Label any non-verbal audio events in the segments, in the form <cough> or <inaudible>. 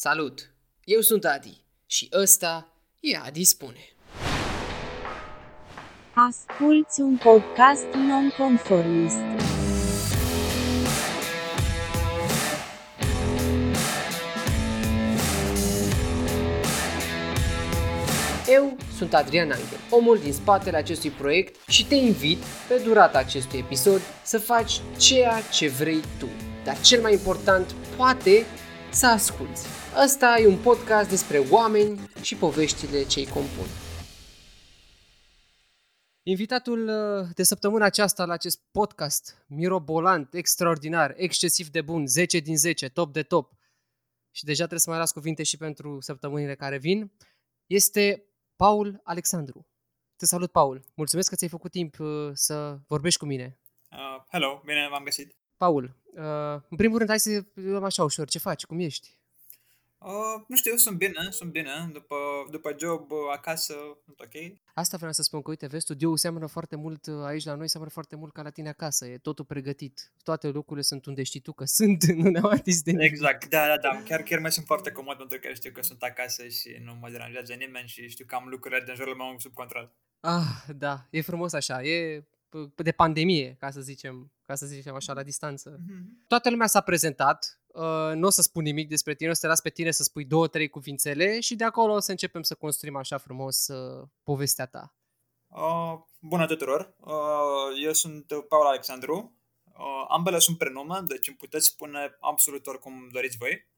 Salut! Eu sunt Adi și ăsta e Adi Spune. Asculți un podcast nonconformist. Eu sunt Adrian Angel, omul din spatele acestui proiect și te invit, pe durata acestui episod, să faci ceea ce vrei tu. Dar cel mai important, poate, să asculți. Ăsta e un podcast despre oameni și poveștile ce îi compun. Invitatul uh, de săptămâna aceasta la acest podcast, mirobolant, extraordinar, excesiv de bun, 10 din 10, top de top, și deja trebuie să mai las cuvinte și pentru săptămânile care vin, este Paul Alexandru. Te salut, Paul. Mulțumesc că ți-ai făcut timp uh, să vorbești cu mine. Uh, hello, bine v-am găsit. Paul, uh, în primul rând, hai să luăm așa ușor. Ce faci? Cum ești? Uh, nu știu, sunt bine, sunt bine. După, după job, uh, acasă, sunt ok. Asta vreau să spun că, uite, vezi, studioul seamănă foarte mult uh, aici la noi, seamănă foarte mult ca la tine acasă. E totul pregătit. Toate lucrurile sunt unde știi tu că <laughs> sunt, nu ne-au atins de nimic. Exact, da, da, da. Chiar, chiar mai sunt foarte comod pentru că știu că sunt acasă și nu mă deranjează nimeni și știu că am lucrurile din jurul meu sub control. Ah, da, e frumos așa. E p- de pandemie, ca să zicem, ca să zicem așa, la distanță. Mhm. Toată lumea s-a prezentat, uh, nu o să spun nimic despre tine, o să te las pe tine să spui două, trei cuvințele și de acolo o să începem să construim așa frumos uh, povestea ta. Uh, bună tuturor, uh, eu sunt uh, Paul Alexandru. Uh, ambele sunt prenume, deci îmi puteți spune absolut oricum doriți voi.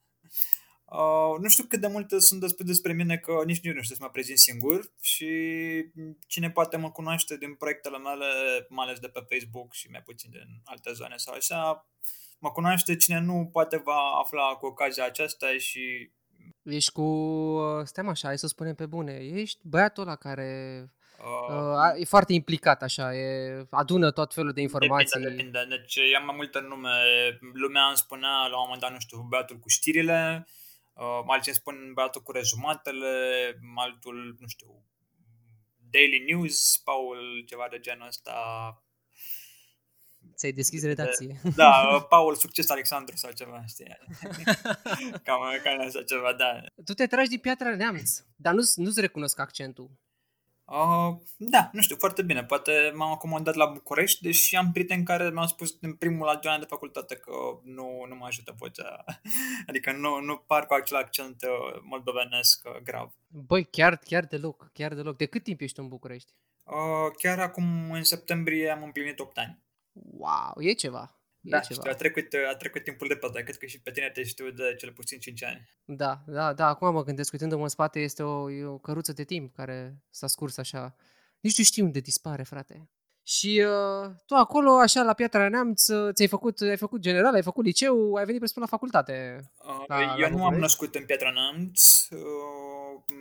Uh, nu știu cât de multe sunt despre, despre mine că nici nu știu să mă prezint singur și cine poate mă cunoaște din proiectele mele, mai ales de pe Facebook și mai puțin din alte zone sau așa, mă cunoaște cine nu poate va afla cu ocazia aceasta și Ești cu, uh, stai mă așa, hai să spunem pe bune, ești băiatul ăla care uh, uh, a- e foarte implicat așa, e, adună tot felul de informații. Depinde, depinde. Deci eu am mai multe nume. Lumea îmi spunea la un moment dat, nu știu, băiatul cu știrile, uh, alții îmi spun băiatul cu rezumatele, altul, nu știu, Daily News, Paul, ceva de genul ăsta. Ți-ai deschis redacție. <laughs> Da, <laughs> uh, Paul Succes Alexandru sau ceva, știi? <laughs> cam, cam așa ceva, da. Tu te tragi din Piatra Neamț, dar nu, nu-ți recunosc accentul. Uh, da, nu știu, foarte bine. Poate m-am acomodat la București, deși am prieteni care mi-au spus în primul an de facultate că nu, nu mă ajută vocea. <laughs> Adică nu, nu par cu acel accent uh, moldovenesc uh, grav. Băi, chiar, chiar deloc, chiar deloc. De cât timp ești tu în București? Uh, chiar acum, în septembrie, am împlinit 8 ani. Wow, e ceva. E Da, ceva. știu, a trecut, a trecut timpul de pe cred că și pe tine te știu de cel puțin 5 ani. Da, da, da, acum mă gândesc, uitându-mă în spate, este o, e o căruță de timp care s-a scurs așa. Nici nu știu unde dispare, frate. Și uh, tu acolo, așa, la Piatra Neamț, uh, ți-ai făcut, ai făcut general, ai făcut liceu, ai venit presupun la facultate. Uh, La- la eu nu am București? născut în Piatra Neamț, uh,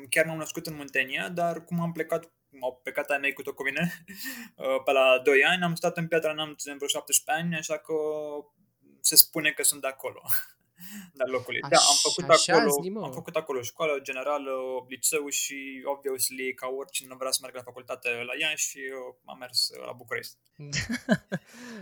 chiar m-am născut în Muntenia, dar cum am plecat, au plecat ai mei cu tot cu mine, <laughs> uh, pe la 2 ani, am stat în Piatra Neamț în vreo 17 ani, așa că se spune că sunt de acolo. <laughs> de locului. Da, am Aș- făcut, așa acolo, zi, mă. am făcut acolo școală generală, liceu și, obviously, ca oricine vrea să meargă la facultate la Iași, eu am mers la București. <laughs>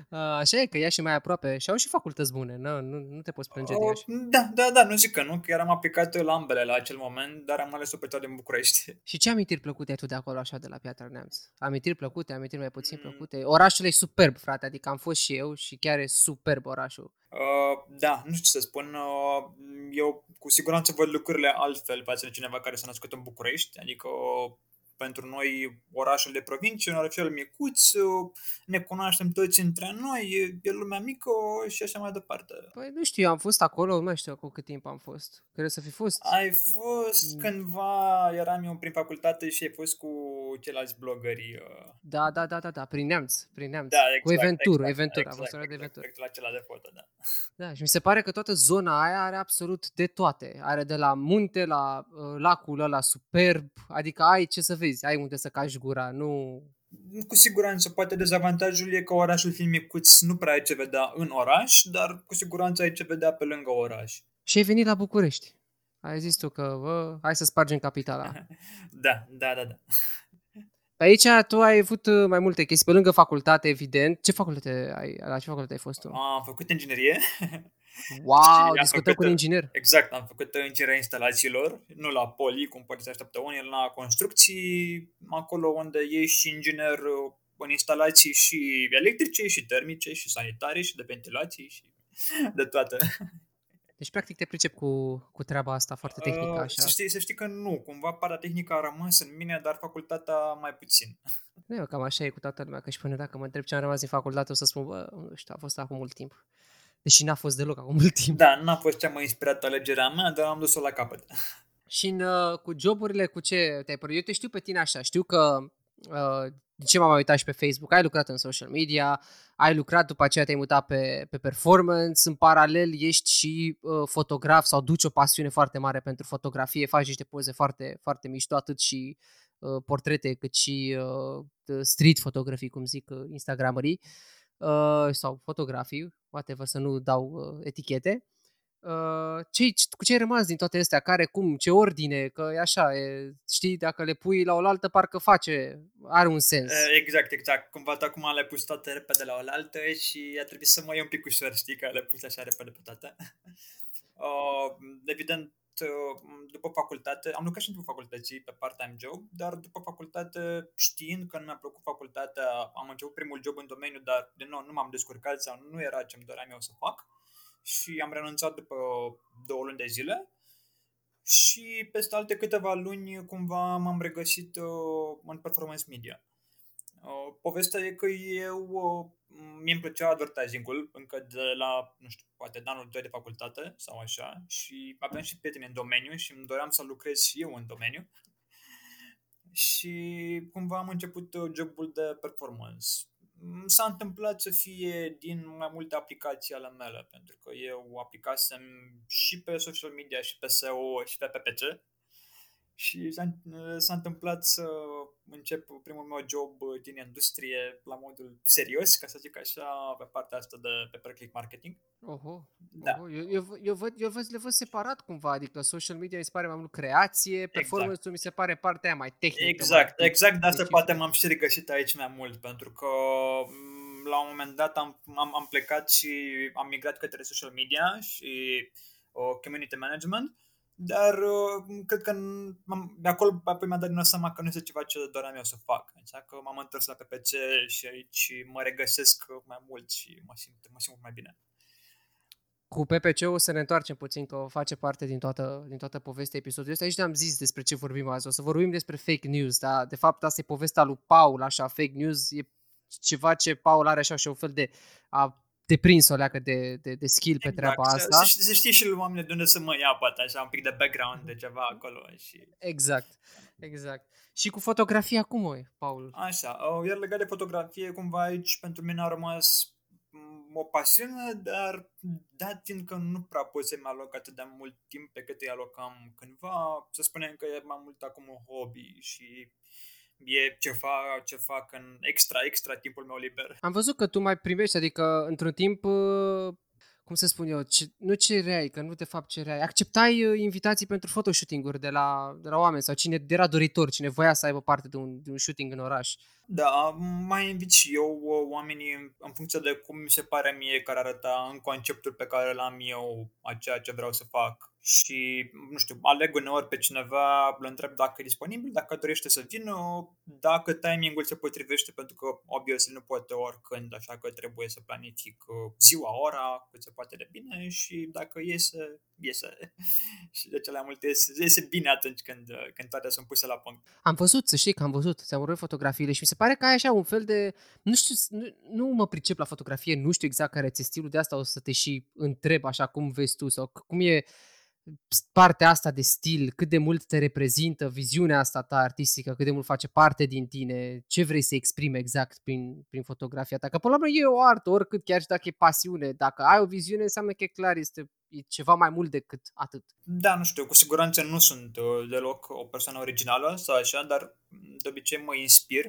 Uh, Așa e că Iași e mai aproape și au și facultăți bune, nu, nu, nu te poți plânge de Uh, Iași. Da, da, da, nu zic că nu, că eram aplicat la ambele la acel moment, dar am ales-o pe cea din București. <laughs> Și ce amintiri plăcute ai tu de acolo, așa, de la Piatra Neamț? Amintiri plăcute, amintiri mai puțin Mm. plăcute? Orașul e superb, frate, adică am fost și eu și chiar e superb orașul. Uh, da, nu știu ce să spun. Uh, eu cu siguranță văd lucrurile altfel față de cineva care s-a născut în București. Adică uh, pentru noi orașul de provincie, un orășel micuț, uh, ne cunoaștem toți între noi, e, e lumea mică și așa mai departe. Păi nu știu, eu am fost acolo, nu mai știu cu cât timp am fost. Cred să fi fost. Ai fost Mm. cândva, eram eu prin facultate și ai fost cu ceilalți blogări. Uh, Da, da, da, da, da, prin Neamț, prin Neamț. da, exact, cu Eventur, exact, Eventur, am exact, fost exact, de exact, Eventur. exact, la acela de foto, da. Da, și mi se pare că toată zona aia are absolut de toate. Are de la munte la uh, lacul ăla superb, adică ai ce să vezi, ai unde să cași gura, nu... Cu siguranță, poate dezavantajul e că orașul fiind micuț nu prea ai ce vedea în oraș, dar cu siguranță ai ce vedea pe lângă oraș. Și ai venit la București. Ai zis tu că, bă, hai să spargem capitala. <laughs> Da, da, da, da. Pe aici tu ai avut uh, mai multe chestii, pe lângă facultate, evident. Ce facultate ai, la ce facultate ai fost tu? Am făcut inginerie <laughs> Wow, am discutăm făcut, cu un uh, inginer. Exact, am făcut inginerea instalațiilor, nu la poli, cum poate să așteptă unii, la construcții, acolo unde ești inginer uh, în instalații și electrice, și termice, și sanitare, și de ventilație, și de toate. Deci, practic, te pricep cu, cu treaba asta foarte tehnică, Uh, așa. Să știi, să știi că nu, cumva partea tehnică a rămas în mine, dar facultatea mai puțin. Nu, cam așa e cu toată lumea, că și până dacă mă întreb ce am rămas din facultate, o să spun, bă, nu știu, a fost acum mult timp. Deși n-a fost deloc acum mult timp. Da, n-a fost cea mai inspirată alegerea mea, dar am dus-o la capăt. Și în, uh, cu joburile, cu ce te-ai părut? Eu te știu pe tine așa, știu că, uh, de ce m-am mai uitat și pe Facebook, ai lucrat în social media, ai lucrat, după aceea te-ai mutat pe, pe performance, în paralel ești și uh, fotograf sau duci o pasiune foarte mare pentru fotografie, faci niște poze foarte, foarte mișto, atât și uh, portrete, cât și uh, street fotografii, cum zic uh, instagramerii, uh, sau fotografii, whatever, să nu dau uh, etichete. Uh, ce, cu ce ai rămas din toate astea? Care, cum, ce ordine? Că e așa, e, știi, dacă le pui la oaltă, parcă face, are un sens. Eh, Exact, exact. Cumva tu acum le-ai pus toate repede la oaltă și a trebuit să mă iau un pic ușor, știi, că le-ai pus așa repede pe toate. <laughs> Uh, evident, uh, după facultate, am lucrat și după facultății pe part-time job, dar după facultate, știind că nu mi-a plăcut facultatea, am început primul job în domeniu, dar din nou nu m-am descurcat sau nu era ce-mi doream eu să fac și am renunțat după două luni de zile și peste alte câteva luni cumva m-am regăsit uh, în performance media. Uh, povestea e că eu uh, mie îmi plăcea advertising-ul încă de la, nu știu, poate de anul 2 de facultate sau așa și aveam și prieteni în domeniu și îmi doream să lucrez și eu în domeniu și cumva am început uh, jobul de performance. Mm, S-a întâmplat să fie din mai multe aplicații ale mele, pentru că eu aplicasem și pe social media, și pe SEO, și pe PPC. Și s-a, s-a întâmplat să încep primul meu job din industrie la modul serios, ca să zic așa, pe partea asta de pe per click marketing. Oho, Da. oho. Eu, eu, v- eu, văd, eu văd, le văd separat cumva, adică social media mi se pare mai mult creație, performance-ul mi se pare partea aia mai tehnică. Exact, mai exact, de asta specifică. poate m-am și regăsit aici mai mult, pentru că m, la un moment dat am, am, am plecat și am migrat către social media și uh, community management, dar uh, cred că n- m-am, de acolo apoi mi-a dat din nou seama că nu este ceva ce doream eu să fac. Așa că m-am întors la PPC și aici mă regăsesc mai mult și mă simt, mă simt mult mai bine. Cu PPC-ul să ne întoarcem puțin, că o face parte din toată, din toată povestea episodului ăsta. Aici ne-am zis despre ce vorbim azi. O să vorbim despre fake news, dar de fapt asta e povestea lui Paul, așa, fake news e ceva ce Paul are așa și un fel de a deprins o leacă de, de, de skill pe treaba Exact, asta. Să, să, să știi și oamenii de unde să mă ia, poate așa, un pic de background de ceva acolo și... Exact, exact. Și cu fotografia cum o e, Paul? Așa, uh, iar legat de fotografie, cumva aici pentru mine a rămas mm, o pasiune, dar dat fiind că nu prea pot să-mi aloc atât de mult timp pe cât îi alocam cândva, să spunem că e mai mult acum un hobby și e ceva ce fac în extra, extra timpul meu liber. Am văzut că tu mai primești, adică într-un timp, uh, cum să spun eu, ce, nu cereai, că nu de fapt cereai, acceptai uh, invitații pentru photoshooting-uri de la, de la oameni sau cine era doritor, cine voia să aibă parte de un, de un shooting în oraș. Da, mai invit și eu uh, oamenii în- în funcție de cum mi se pare mie care arăta în conceptul pe care l-am eu a ceea ce vreau să fac. Și, nu știu, aleg uneori pe cineva, îl întreb dacă e disponibil, dacă dorește să vină, dacă timingul se potrivește, pentru că, obviously, nu poate oricând, așa că trebuie să planific uh, ziua, ora, cât se poate de bine și dacă iese, iese. <laughs> și de cele mai multe iese, iese bine atunci când, uh, când toate sunt puse la punct. Am văzut, să știi că am văzut, ți-am urmărit fotografiile și mi se pare că ai așa un fel de, nu știu, nu, nu mă pricep la fotografie, nu știu exact care ți stilul, de asta o să te și întreb așa cum vezi tu sau cum e partea asta de stil, cât de mult te reprezintă viziunea asta ta artistică, cât de mult face parte din tine, ce vrei să exprimi exact prin, prin fotografia ta. Că până la urmă e o artă, oricât, chiar și dacă e pasiune. Dacă ai o viziune, înseamnă că e clar, este e ceva mai mult decât atât. Da, nu știu, cu siguranță nu sunt uh, deloc o persoană originală sau așa, dar mm, de obicei mă inspir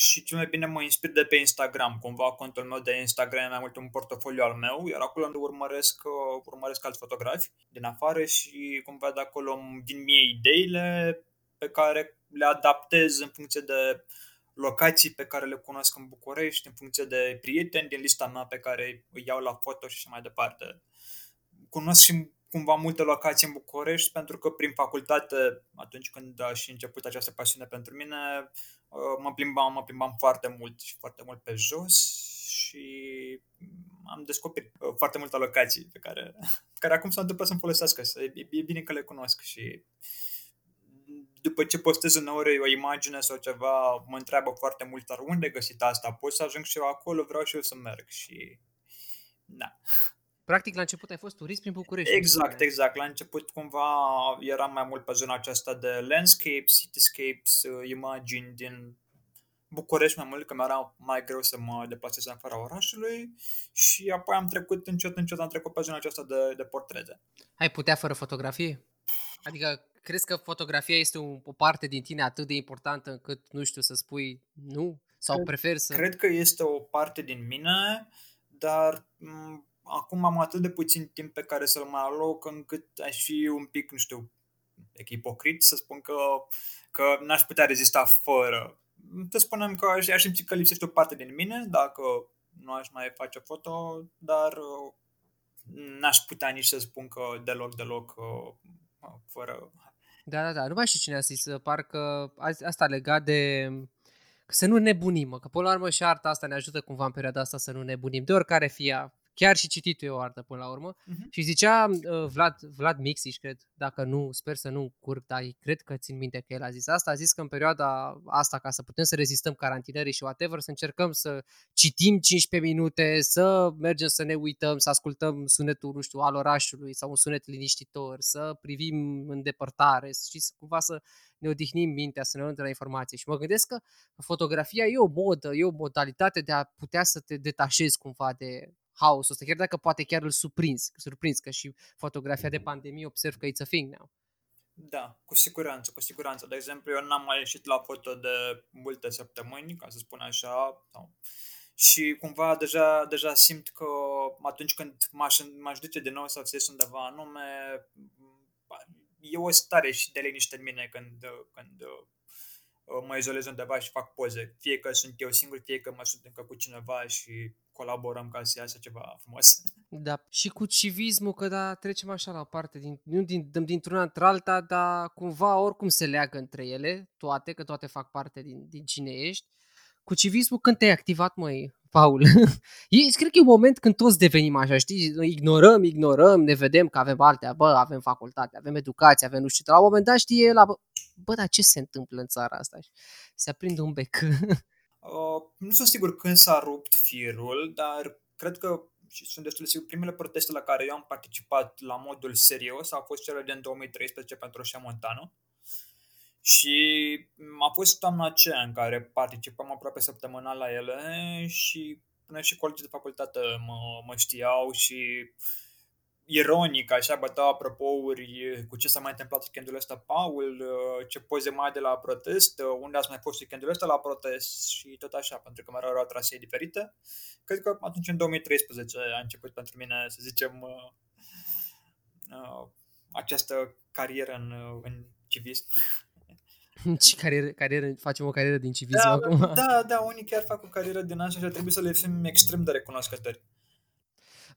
și cel mai bine mă inspir de pe Instagram. Cumva contul meu de Instagram e mai mult un portofoliu al meu, iar acolo unde urmăresc, uh, urmăresc alți fotografi din afară și cumva de acolo îmi vin mie ideile pe care le adaptez în funcție de locații pe care le cunosc în București, în funcție de prieteni din lista mea pe care îi iau la foto și așa mai departe. cunosc și cumva multe locații în București pentru că prin facultate, atunci când a și început această pasiune pentru mine, uh, mă plimbam, mă plimbam foarte mult și foarte mult pe jos și am descoperit uh, foarte multe locații pe care, <laughs> care acum s-a întâmplat să-mi folosească. E, e bine că le cunosc și după ce postez uneori o imagine sau ceva, mă întreabă foarte mult, dar unde găsit asta? Pot să ajung și eu acolo? Vreau și eu să merg și... Da. Practic, la început ai fost turist prin București. Exact, exact. La început cumva eram mai mult pe zona aceasta de landscapes, cityscapes, uh, imagini din București mai mult, că mi-era mai greu să mă deplasez în afara orașului și apoi am trecut încet, încet, am trecut pe zona aceasta de, de portrete. Ai putea fără fotografie? Adică crezi că fotografia este o, o parte din tine atât de importantă încât, nu știu, să spui nu? Sau cred, preferi să... Cred că este o parte din mine, dar m- acum am atât de puțin timp pe care să-l mai aloc încât aș fi un pic, nu știu, ipocrit să spun că, că n-aș putea rezista fără. Să spunem că aș, aș simți că lipsește o parte din mine dacă nu aș mai face foto, dar uh, n-aș putea nici să spun că deloc, deloc uh, fără... Da, da, da, nu mai știu cine a zis, parcă asta legat de să nu nebunim, mă, că până la urmă și arta asta ne ajută cumva în perioada asta să nu nebunim, de oricare fie chiar și citit eu o artă până la urmă. Uh-huh. Și zicea uh, Vlad, Vlad Mixiș, cred, dacă nu, sper să nu curg, dar cred că țin minte că el a zis asta, a zis că în perioada asta, ca să putem să rezistăm carantinării și whatever, să încercăm să citim 15 minute, să mergem să ne uităm, să ascultăm sunetul, nu știu, al orașului sau un sunet liniștitor, să privim în depărtare și să, cumva să ne odihnim mintea, să ne luăm de la informație. Și mă gândesc că fotografia e o modă, e o modalitate de a putea să te detașezi cumva de haosul ăsta, chiar dacă poate chiar îl surprins, surprins că și fotografia de pandemie observ că it's a thing now. Da, cu siguranță, cu siguranță. De exemplu, eu n-am mai ieșit la foto de multe săptămâni, ca să spun așa, sau... și cumva deja, deja simt că atunci când m-aș, m-aș duce din nou să ies undeva anume, e o stare și de liniște în mine când, când mă izolez undeva și fac poze. Fie că sunt eu singur, fie că mă sunt încă cu cineva și colaborăm ca să iasă ceva frumos. <laughs> Da, și cu civismul, că da, trecem așa la parte, din, nu din, într-una într-alta, dar cumva oricum se leagă între ele, toate, că toate fac parte din, din cine ești. Cu civismul, când te-ai activat, măi, Paul? <laughs> e, cred că e un moment când toți devenim așa, știi? Ignorăm, ignorăm, ne vedem că avem alte, bă, avem facultate, avem educație, avem nu știu ce. La un moment dat știe la, bă, bă, dar ce se întâmplă în țara asta? Se aprinde un bec. <laughs> Uh, nu sunt sigur când s-a rupt firul, dar cred că și sunt destul de sigur, primele proteste la care eu am participat la modul serios au fost cele din 2013 pentru Oșea Montano. Și a fost toamna aceea în care participam aproape săptămânal la ele și până și colegii de facultate mă, mă știau și ironic, așa, băteau apropouri cu ce s-a mai întâmplat weekendul ăsta, Paul, ce poze mai de la protest, unde ați mai fost weekendul ăsta la protest și tot așa, pentru că mai erau trasee diferite. Cred că atunci, în 2013, a început pentru mine, să zicem, uh, uh, această carieră în, în civism. Ce carieră, carieră, facem o carieră din civism da, acum? Da, da, unii chiar fac o carieră din asta și ar trebui să le fim extrem de recunoscători.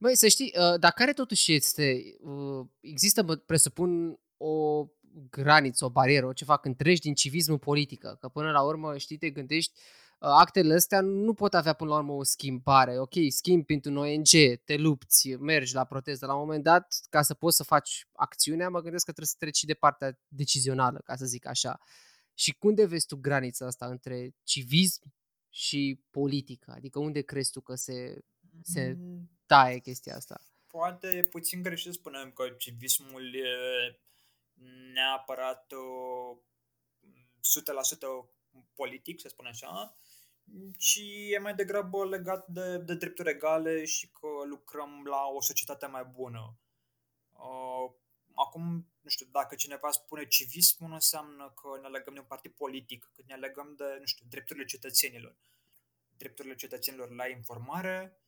Băi, să știi, uh, dar care totuși este, uh, există, presupun, o graniță, o barieră, o ceva când treci din civism în politică, că până la urmă, știi, te gândești, uh, actele astea nu pot avea până la urmă o schimbare. Ok, schimbi printr-un ONG, te lupți, mergi la protest, dar la un moment dat, ca să poți să faci acțiunea, mă gândesc că trebuie să treci și de partea decizională, ca să zic așa. Și unde vezi tu granița asta între civism și politică? Adică unde crezi tu că se, se mm taie chestia asta. Poate e puțin greșit să spunem că civismul e neapărat uh, 100% politic, să spun așa, ci e mai degrabă legat de, de drepturi egale și că lucrăm la o societate mai bună. Uh, acum, nu știu, dacă cineva spune civism, nu înseamnă că ne legăm de un partid politic, că ne legăm de, nu știu, drepturile cetățenilor. Drepturile cetățenilor la informare, Uh,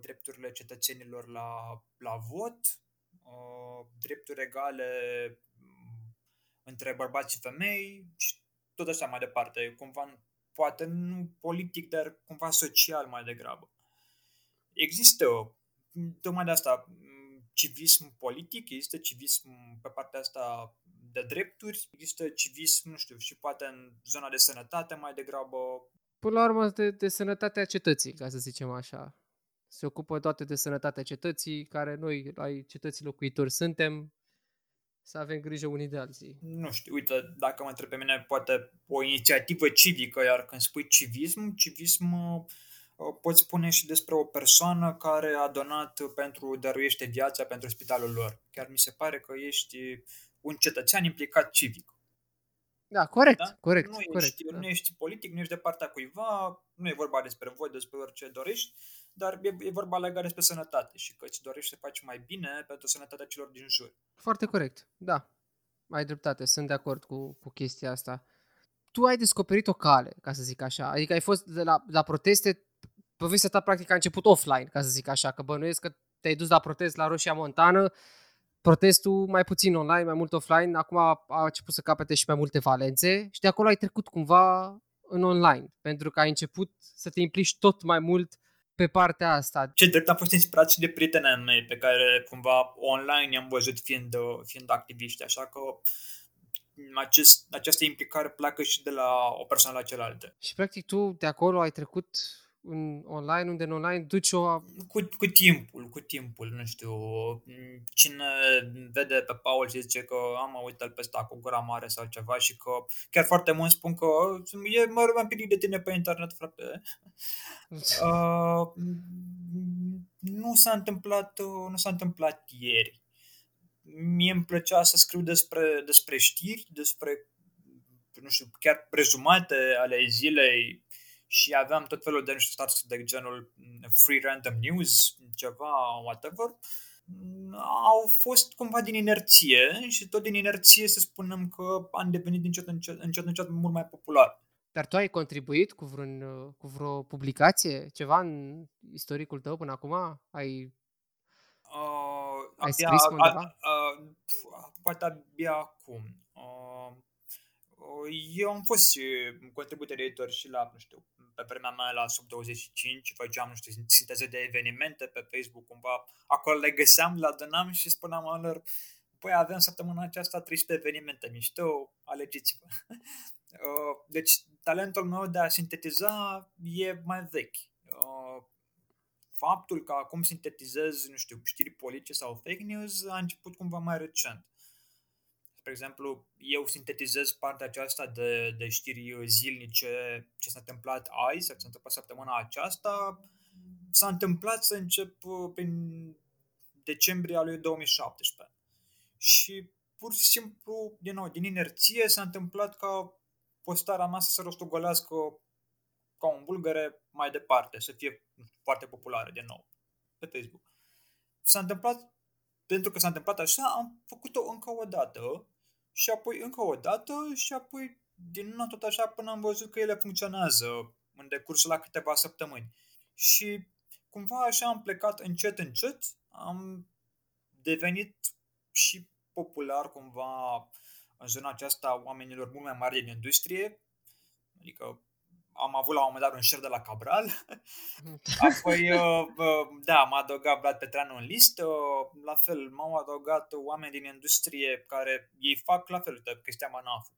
drepturile cetățenilor la, la vot, uh, drepturi egale mm, între bărbați și femei și tot așa mai departe. Cumva, poate nu politic, dar cumva social mai degrabă. Există, tocmai de asta, mm, civism politic, există civism pe partea asta de drepturi, există civism, nu știu, și poate în zona de sănătate mai degrabă. Până la urmă, de, de sănătatea cetății, ca să zicem așa. Se ocupă toate de sănătatea cetății, care noi, ai cetății locuitori, suntem, să avem grijă unii de alții. Nu știu, uite, dacă mă întreb pe mine, poate o inițiativă civică, iar când spui civism, civism uh, poți spune și despre o persoană care a donat pentru dăruiește viața pentru spitalul lor. Chiar mi se pare că ești un cetățean implicat civic. Da, corect, da? corect. Nu, corect, ești, da. nu ești politic, nu ești de partea cuiva, nu e vorba despre voi, despre orice dorești, dar e, e vorba legat despre sănătate și că îți dorești să faci mai bine pentru sănătatea celor din jur. Foarte corect, da. Ai dreptate, sunt de acord cu, cu chestia asta. Tu ai descoperit o cale, ca să zic așa. Adică ai fost de la, la proteste, povestea ta practic a început offline, ca să zic așa, că bănuiesc că te-ai dus la protest la Roșia Montană, protestul mai puțin online, mai mult offline, acum a, a început să capete și mai multe valențe și de acolo ai trecut cumva în online, pentru că ai început să te implici tot mai mult pe partea asta. Ce drept am fost inspirat și de prietenii mei pe care cumva online i-am văzut fiind, fiind activiști, așa că acest, această implicare pleacă și de la o persoană la cealaltă. Și practic tu de acolo ai trecut în online, unde în online duci o... Cu, cu timpul, cu timpul, nu știu, cine vede pe Paul și zice că am uitat pe ăsta cu gura mare sau ceva și că chiar foarte mult spun că e mă am de tine pe internet, frate. <laughs> uh, nu s-a întâmplat, nu s-a întâmplat ieri. Mie îmi plăcea să scriu despre, despre știri, despre nu știu, chiar prezumate ale zilei și aveam tot felul de niște start de genul mm, free random news, ceva, whatever, mm, au fost cumva din inerție și tot din inerție să spunem că am devenit din încet, încet, încet, încet mult mai popular. Dar tu ai contribuit cu, vreun, cu vreo publicație, ceva în istoricul tău până acum? Ai, uh, ai abia, scris undeva? Uh, uh, poate abia acum. Uh, eu am fost și contributor editor și la, nu știu, pe vremea mea la sub 25, făceam, nu știu, sinteze de evenimente pe Facebook, cumva, acolo le găseam, le adunam și spuneam lor, păi avem săptămâna aceasta 13 evenimente mișto, alegeți-vă. <laughs> Uh, deci talentul meu de a sintetiza e mai vechi. Uh, faptul că acum sintetizez, nu știu, știri politice sau fake news a început cumva mai recent spre exemplu, eu sintetizez partea aceasta de, de știri zilnice, ce s-a întâmplat azi, ce s-a întâmplat săptămâna aceasta, s-a întâmplat să încep uh, prin decembrie al lui 2017. Și pur și simplu, din nou, din inerție s-a întâmplat ca postarea mea să se rostogolească ca un bulgare mai departe, să fie foarte populară din nou pe Facebook. S-a întâmplat, pentru că s-a întâmplat așa, am făcut-o încă o dată și apoi încă o dată și apoi din nou tot așa până am văzut că ele funcționează în decursul la câteva săptămâni. Și cumva așa am plecat încet, încet, am devenit și popular cumva în zona aceasta oamenilor mult mai mari din industrie, adică am avut la un moment dat un share de la Cabral. <laughs> Apoi, uh, uh, da, m-a adăugat Vlad Petreanu în listă. La fel, m-au adăugat oameni din industrie care ei fac la fel de Cristian Manafu.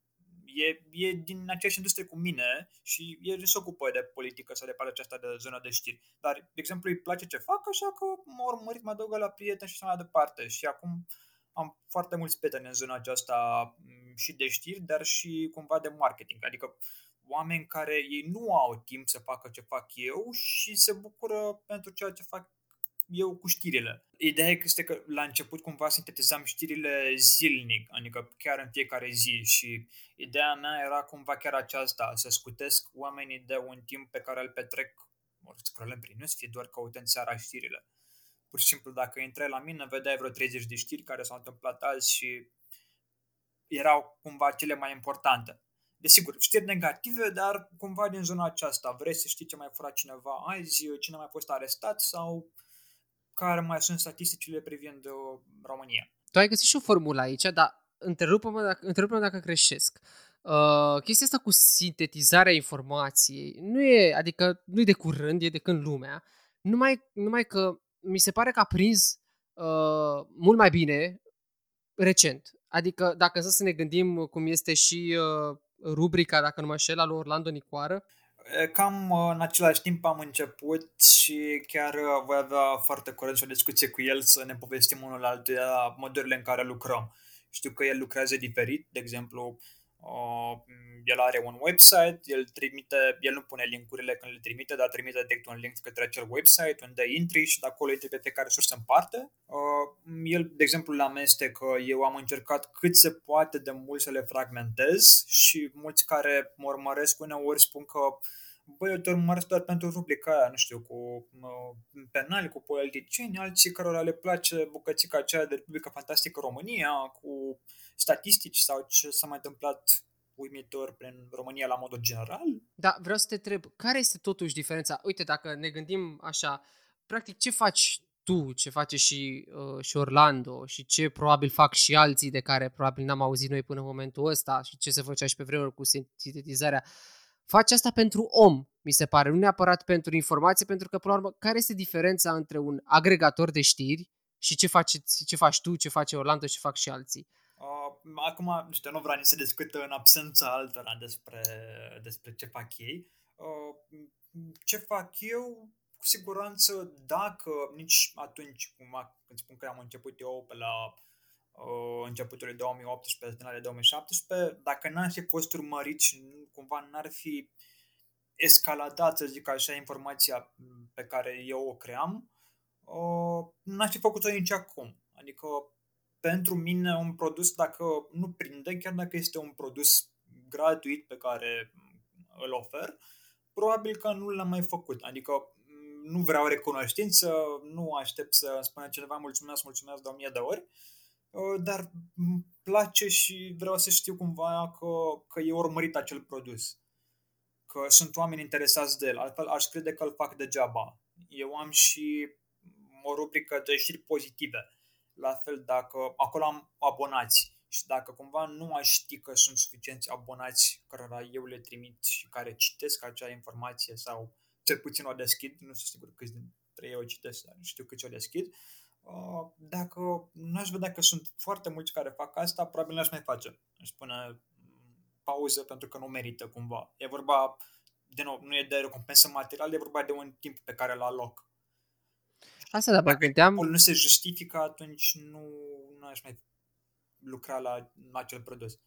E, e din aceeași industrie cu mine și el se ocupă de politică sau de partea aceasta de zona de știri. Dar, de exemplu, îi place ce fac, așa că m-a urmărit, mă adăugă la prieteni și așa mai departe. Și acum am foarte mulți prieteni în zona aceasta mm, și de știri, dar și cumva de marketing. Adică oameni care ei nu au timp să facă ce fac eu și se bucură pentru ceea ce fac eu cu știrile. Ideea este că la început cumva sintetizam știrile zilnic, adică chiar în fiecare zi și ideea mea era cumva chiar aceasta, să scutesc oamenii de un timp pe care îl petrec ori scrollăm prin news, fie doar căutând seara știrile. Pur și simplu, dacă intrai la mine, vedeai vreo 30 de știri care s-au întâmplat azi și erau cumva cele mai importante desigur, știri negative, dar cumva din zona aceasta. Vrei să știi ce mai furat cineva azi, cine a mai fost arestat sau care mai sunt statisticile privind uh, România. Tu ai găsit și o formulă aici, dar întrerupă-mă dacă, întrerupă dacă greșesc. Uh, chestia asta cu sintetizarea informației nu e, adică nu e de curând, e de când lumea, numai, numai că mi se pare că a prins uh, mult mai bine recent. Adică dacă să ne gândim cum este și uh, rubrica, dacă nu mă înșel, al lui Orlando Nicoară, Cam în același timp am început și chiar voi avea foarte curând și o discuție cu el să ne povestim unul altuia modurile în care lucrăm. Știu că el lucrează diferit, de exemplu, Uh, el are un website, el trimite, el nu pune linkurile când le trimite, dar trimite direct un link către acel website unde intri și de acolo intri pe fiecare sursă în parte. Uh, el, de exemplu, la amestec, eu am încercat cât se poate de mult să le fragmentez și mulți care mă urmăresc uneori spun că băi, eu te urmăresc doar pentru rubrica aia, nu știu, cu uh, penali, cu politicieni, alții cărora le place bucățica aceea de Republica Fantastică România, cu statistici sau ce s-a mai întâmplat uimitor prin România la modul general? Da, vreau să te întreb, care este totuși diferența? Uite, dacă ne gândim așa, practic ce faci tu, ce face și, uh, și Orlando și ce probabil fac și alții de care probabil n-am auzit noi până în momentul ăsta și ce se făcea și pe vremuri cu sintetizarea, faci asta pentru om, mi se pare, nu neapărat pentru informație, pentru că, până la urmă, care este diferența între un agregator de știri și ce faci, ce faci tu, ce face Orlando și ce fac și alții? Acum, nu știu, nu vreau să discută în absența altora despre, despre ce fac ei. Uh, ce fac eu, cu siguranță, dacă nici atunci, cum, când spun că am început eu pe la uh, începutul 2018, finalul 2017, dacă n-ar fi fost urmărit și cumva n-ar fi escaladat, să zic așa, informația pe care eu o cream, uh, n-aș fi făcut-o nici acum. Adică pentru mine un produs dacă nu prinde, chiar dacă este un produs gratuit pe care îl ofer, probabil că nu l-am mai făcut. Adică mm, nu vreau recunoștință, nu aștept să spună cineva mulțumesc, mulțumesc de o mie de ori, uh, dar îmi place și vreau să știu cumva că, că e urmărit acel produs. Că sunt oameni interesați de el, altfel aș crede că îl fac degeaba. Eu am și o rubrică de știri pozitive la fel dacă acolo am abonați și dacă cumva nu aș ști că sunt suficienți abonați cărora eu le trimit și care citesc acea informație sau cel puțin o deschid, nu sunt sigur câți dintre ei o citesc, dar știu câți o deschid, uh, dacă nu aș vedea că sunt foarte mulți care fac asta, probabil nu aș mai face. Aș spune mm, pauză pentru că nu merită cumva. E vorba, de nou, nu e de recompensă materială, e vorba de un timp pe care îl aloc. Asta da, mă gândeam... nu se justifică, atunci nu, nu aș mai lucra la acel produs.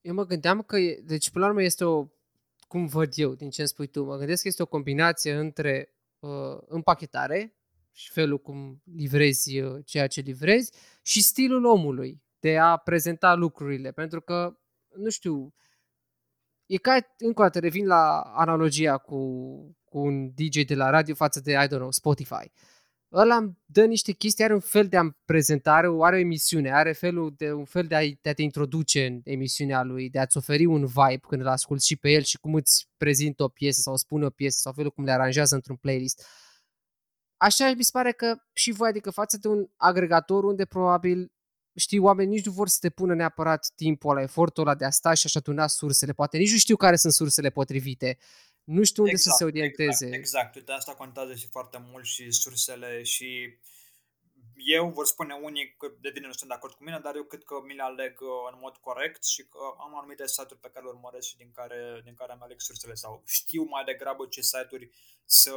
Eu mă gândeam că, deci până la urmă este o, cum văd eu din ce îmi spui tu, mă gândesc că este o combinație între uh, împachetare și felul cum livrezi uh, ceea ce livrezi și stilul omului de a prezenta lucrurile, pentru că, nu știu, e ca, încă o dată revin la analogia cu, cu un DJ de la radio față de, I don't know, Spotify. Uh, ăla îmi dă niște chestii, are un fel de prezentare, are o emisiune, are felul de, un fel de a, de a te introduce în emisiunea lui, de a-ți oferi un vibe când îl asculti și pe el și cum îți prezintă o piesă sau spune o piesă sau felul cum le aranjează într-un playlist. Așa mi se pare că și voi, adică față de un agregator unde probabil știi, oamenii nici nu vor să te pună neapărat timpul ăla, efortul ăla de a sta și a-și aduna sursele, poate nici nu știu care sunt sursele potrivite nu știu unde exact, să se exact, orienteze. Exact, exact. Uite, asta contează și foarte mult și sursele și eu vor spune unii că de bine nu sunt de acord cu mine, dar eu cred că mi le aleg uh, în mod corect și că am anumite site-uri pe care le urmăresc și din care, din care îmi aleg sursele sau știu mai degrabă ce site-uri să,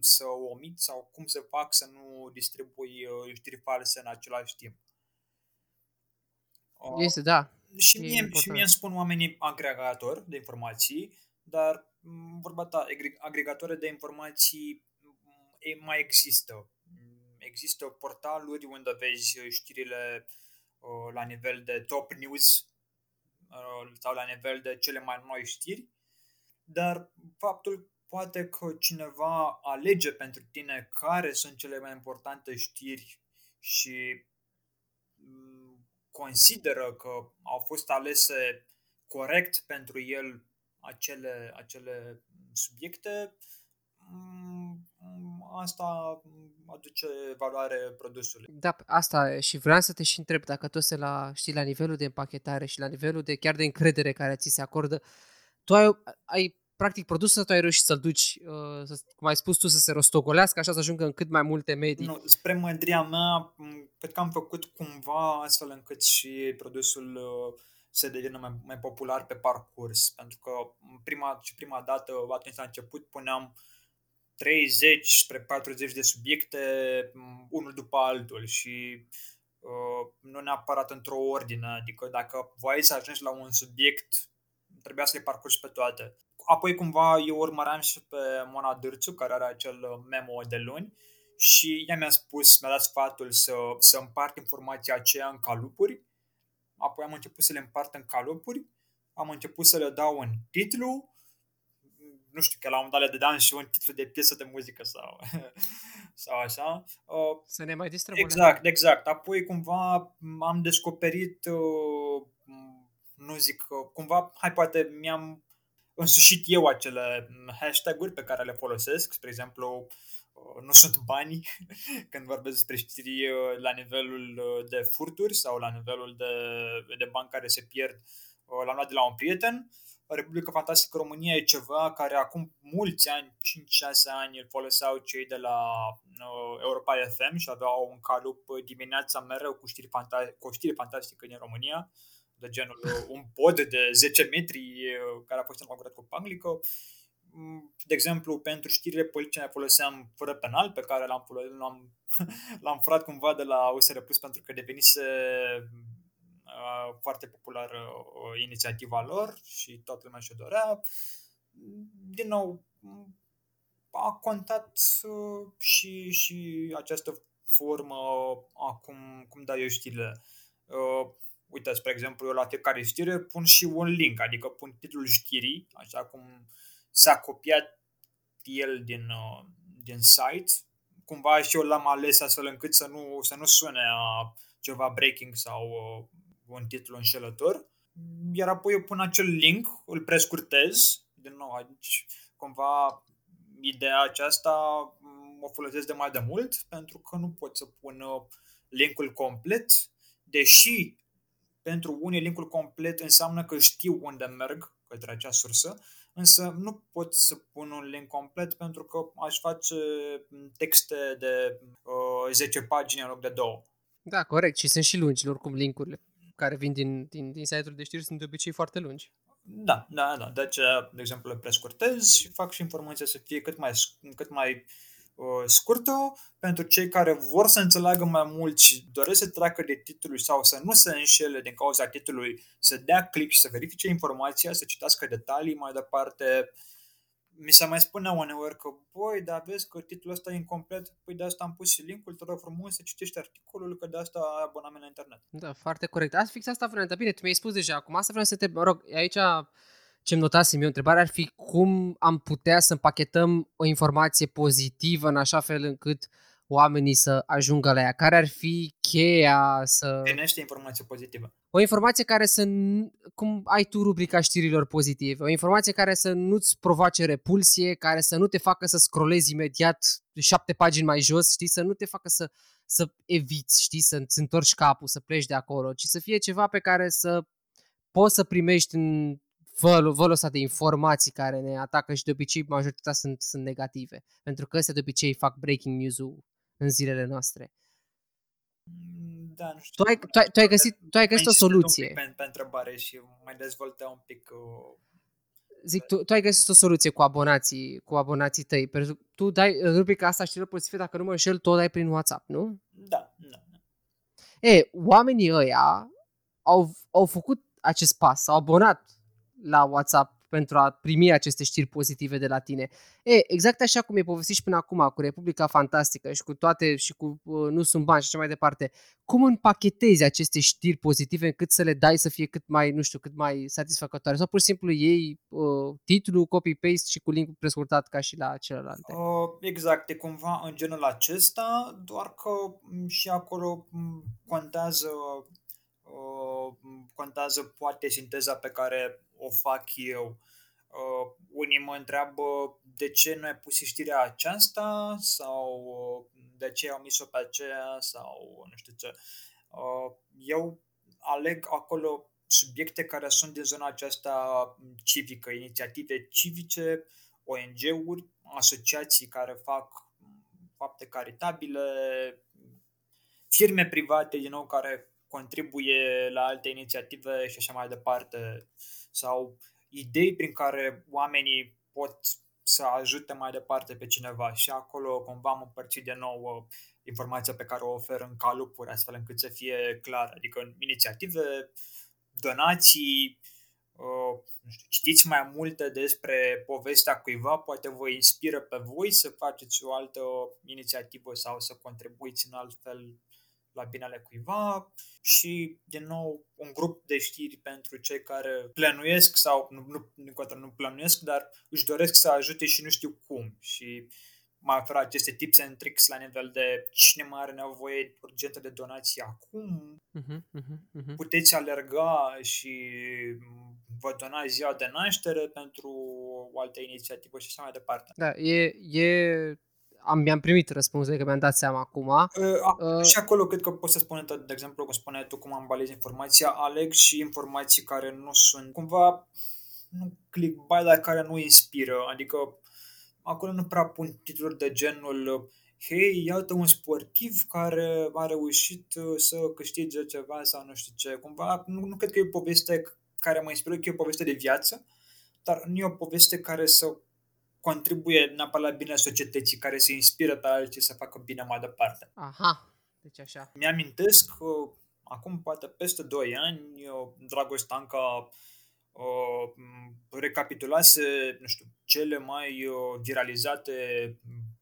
să omit sau cum să fac să nu distribui uh, știri false în același timp. Este, da. Și mie, și mie îmi spun oamenii agregatori de informații, dar Mm, vorba ta, agregatoare de informații mm, mai există. Mm, există portaluri unde vezi știrile uh, la nivel de top news uh, sau la nivel de cele mai noi știri, dar faptul poate că cineva alege pentru tine care sunt cele mai importante știri și consideră că au fost alese corect pentru el acele, acele subiecte, mm, asta aduce valoare produsului. Da, asta și vreau să te și întreb dacă tu se la, știi, la nivelul de împachetare și la nivelul de chiar de încredere care ți se acordă, tu ai, ai practic produsul ăsta tu ai reușit să-l duci, uh, să, cum ai spus tu, să se rostogolească, așa să ajungă în cât mai multe medii. Nu, spre mândria mea, cred că am făcut cumva astfel încât și produsul uh, să devină mai, mai popular pe parcurs. Pentru că prima și prima dată, atunci la început, puneam 30 spre 40 de subiecte, unul după altul și uh, nu neapărat într-o ordine. Adică dacă voi să ajungi la un subiect, trebuia să le parcurgi pe toate. Apoi cumva eu urmăream și pe Mona Dârțu, care are acel memo de luni și ea mi-a spus, mi-a dat sfatul să, să împart informația aceea în calupuri. Apoi am început să le împart în calupuri, am început să le dau un titlu, nu știu, că la un moment dat le dădeam și un titlu de piesă de muzică sau, <laughs> sau așa. Uh, să ne mai distrăm. Exact, exact. Apoi cumva am descoperit, uh, nu zic, uh, cumva, hai poate mi-am însușit eu acele hashtag-uri pe care le folosesc, spre exemplu, nu sunt bani <laughs> când vorbesc despre știri la nivelul de furturi sau la nivelul de, de bani care se pierd. L-am luat de la un prieten Republica Fantastică România e ceva care acum mulți ani, 5-6 ani, îl foloseau cei de la uh, Europa FM și aveau un calup dimineața mereu cu știri, fanta- cu știri fantastică din România, de genul uh, un pod de 10 metri uh, care a fost înconjurat cu panglică. Mm, de exemplu, pentru știrile politice ne foloseam fără penal, pe care l-am, l-am, <laughs> l-am furat cumva de la USR Plus pentru că devenise Uh, foarte populară uh, inițiativa lor și toată lumea și-o dorea. Din nou, a contat uh, și, și această formă acum cum dau eu știrile. Uite, spre exemplu, eu la fiecare știre pun și un link, adică pun titlul știrii, așa cum s-a copiat el din, din site. Cumva și eu l-am ales astfel încât să nu, să nu sune a ceva breaking sau un titlu înșelător, iar apoi eu pun acel link, îl prescurtez, din nou, aici cumva ideea aceasta o folosesc de mai de mult pentru că nu pot să pun uh, linkul complet, deși pentru unii linkul complet înseamnă că știu unde merg către acea sursă, însă nu pot să pun un link complet pentru că aș face texte de uh, 10 pagini în loc de 2. Da, corect. Și sunt și lungi, oricum, linkurile care vin din, din, din site-uri de știri sunt de obicei foarte lungi. Da, da, da. De aceea, de exemplu, le prescurtez și fac și informația să fie cât mai, cât mai uh, scurtă pentru cei care vor să înțeleagă mai mult și doresc să treacă de titlul sau să nu se înșele din cauza titlului, să dea click și să verifice informația, să citească detalii mai departe, uh, mi se mai spune uneori că, băi, dar vezi că titlul ăsta e incomplet, păi de asta am pus și linkul, te rog frumos să citești articolul, că de asta ai abonament la internet. Da, foarte corect. Azi fix asta vreau, dar bine, tu mi-ai spus deja, acum asta vreau să te, mă rog, aici ce-mi notasem eu, întrebarea ar fi cum am putea să împachetăm o informație pozitivă în așa fel încât oamenii să ajungă la ea? Care ar fi cheia să... Primește informație pozitivă. O informație care să, cum ai tu rubrica știrilor pozitive, o informație care să nu-ți provoace repulsie, care să nu te facă să scrollezi imediat șapte pagini mai jos, știi, să nu te facă să, să eviți, știi, să-ți întorci capul, să pleci de acolo, ci să fie ceva pe care să poți să primești în vălul, vălul ăsta de informații care ne atacă și de obicei majoritatea sunt, sunt negative. Pentru că ăstea de obicei fac breaking news-ul în zilele noastre. Mm, da, nu știu. Tu ai, tu ai, tu ai găsit, tu ai găsit o soluție. Un pic pe, pe întrebare și mai dezvoltă un pic uh... Zic, tu, tu ai găsit o soluție cu abonații, cu abonații tăi. Pentru tu dai rubrica asta știrile pozitive, dacă nu mă înșel, tot dai prin WhatsApp, nu? Da, da. E, oamenii ăia au, au făcut acest pas, s-au abonat la WhatsApp pentru a primi aceste știri pozitive de la tine. E, exact așa cum e povestit și până acum cu Republica Fantastică și cu toate și cu uh, Nu sunt bani și așa mai departe, cum împachetezi aceste știri pozitive încât să le dai să fie cât mai, nu știu, cât mai satisfăcătoare? Sau pur și simplu iei uh, titlul, copy-paste și cu linkul prescurtat ca și la celelalte? Uh, exact, e cumva în genul acesta, doar că mm, și acolo mm, contează uh, contează poate sinteza pe care o fac eu. Uh, unii mă întreabă de ce nu ai pus știrea aceasta sau uh, de ce au mis-o pe aceea sau nu știu ce. Uh, eu aleg acolo subiecte care sunt din zona aceasta civică, inițiative civice, ONG-uri, asociații care fac fapte caritabile, firme private, din nou, care contribuie la alte inițiative și așa mai departe, sau idei prin care oamenii pot să ajute mai departe pe cineva. Și acolo cumva am împărțit de nou uh, informația pe care o ofer în calupuri, astfel încât să fie clar, adică în inițiative, donații, uh, nu știu, citiți mai multe despre povestea cuiva, poate vă inspiră pe voi să faceți o altă inițiativă sau să contribuiți în alt fel la binele cuiva și, din nou, un grup de știri pentru cei care plănuiesc sau nu, nu, nu, nu plănuiesc, dar își doresc să ajute și nu știu cum. Și mai oferă aceste tips and tricks la nivel de cine mai are nevoie urgentă de donații acum. Uh-huh, uh-huh, uh-huh. Puteți alerga și vă dona ziua de naștere pentru o altă inițiativă și așa mai departe. Da, e, e am, mi-am primit răspunsul, că mi-am dat seama acum. Uh, uh, și acolo cred că poți să spune, de exemplu, cum spune tu, cum ambalezi informația, aleg și informații care nu sunt cumva nu clickbait, dar care nu inspiră. Adică acolo nu prea pun titluri de genul hei, iată un sportiv care a reușit uh, să câștige ceva sau nu știu ce. Cumva, nu, nu cred că e o poveste care mă inspiră, că e o poveste de viață, dar nu e o poveste care să contribuie neapărat la bine societății, care se inspiră pe alții să facă bine mai departe. Aha, deci așa. Mi-amintesc că acum poate peste 2 ani, Dragoș Tanca uh, recapitulase, nu știu, cele mai uh, viralizate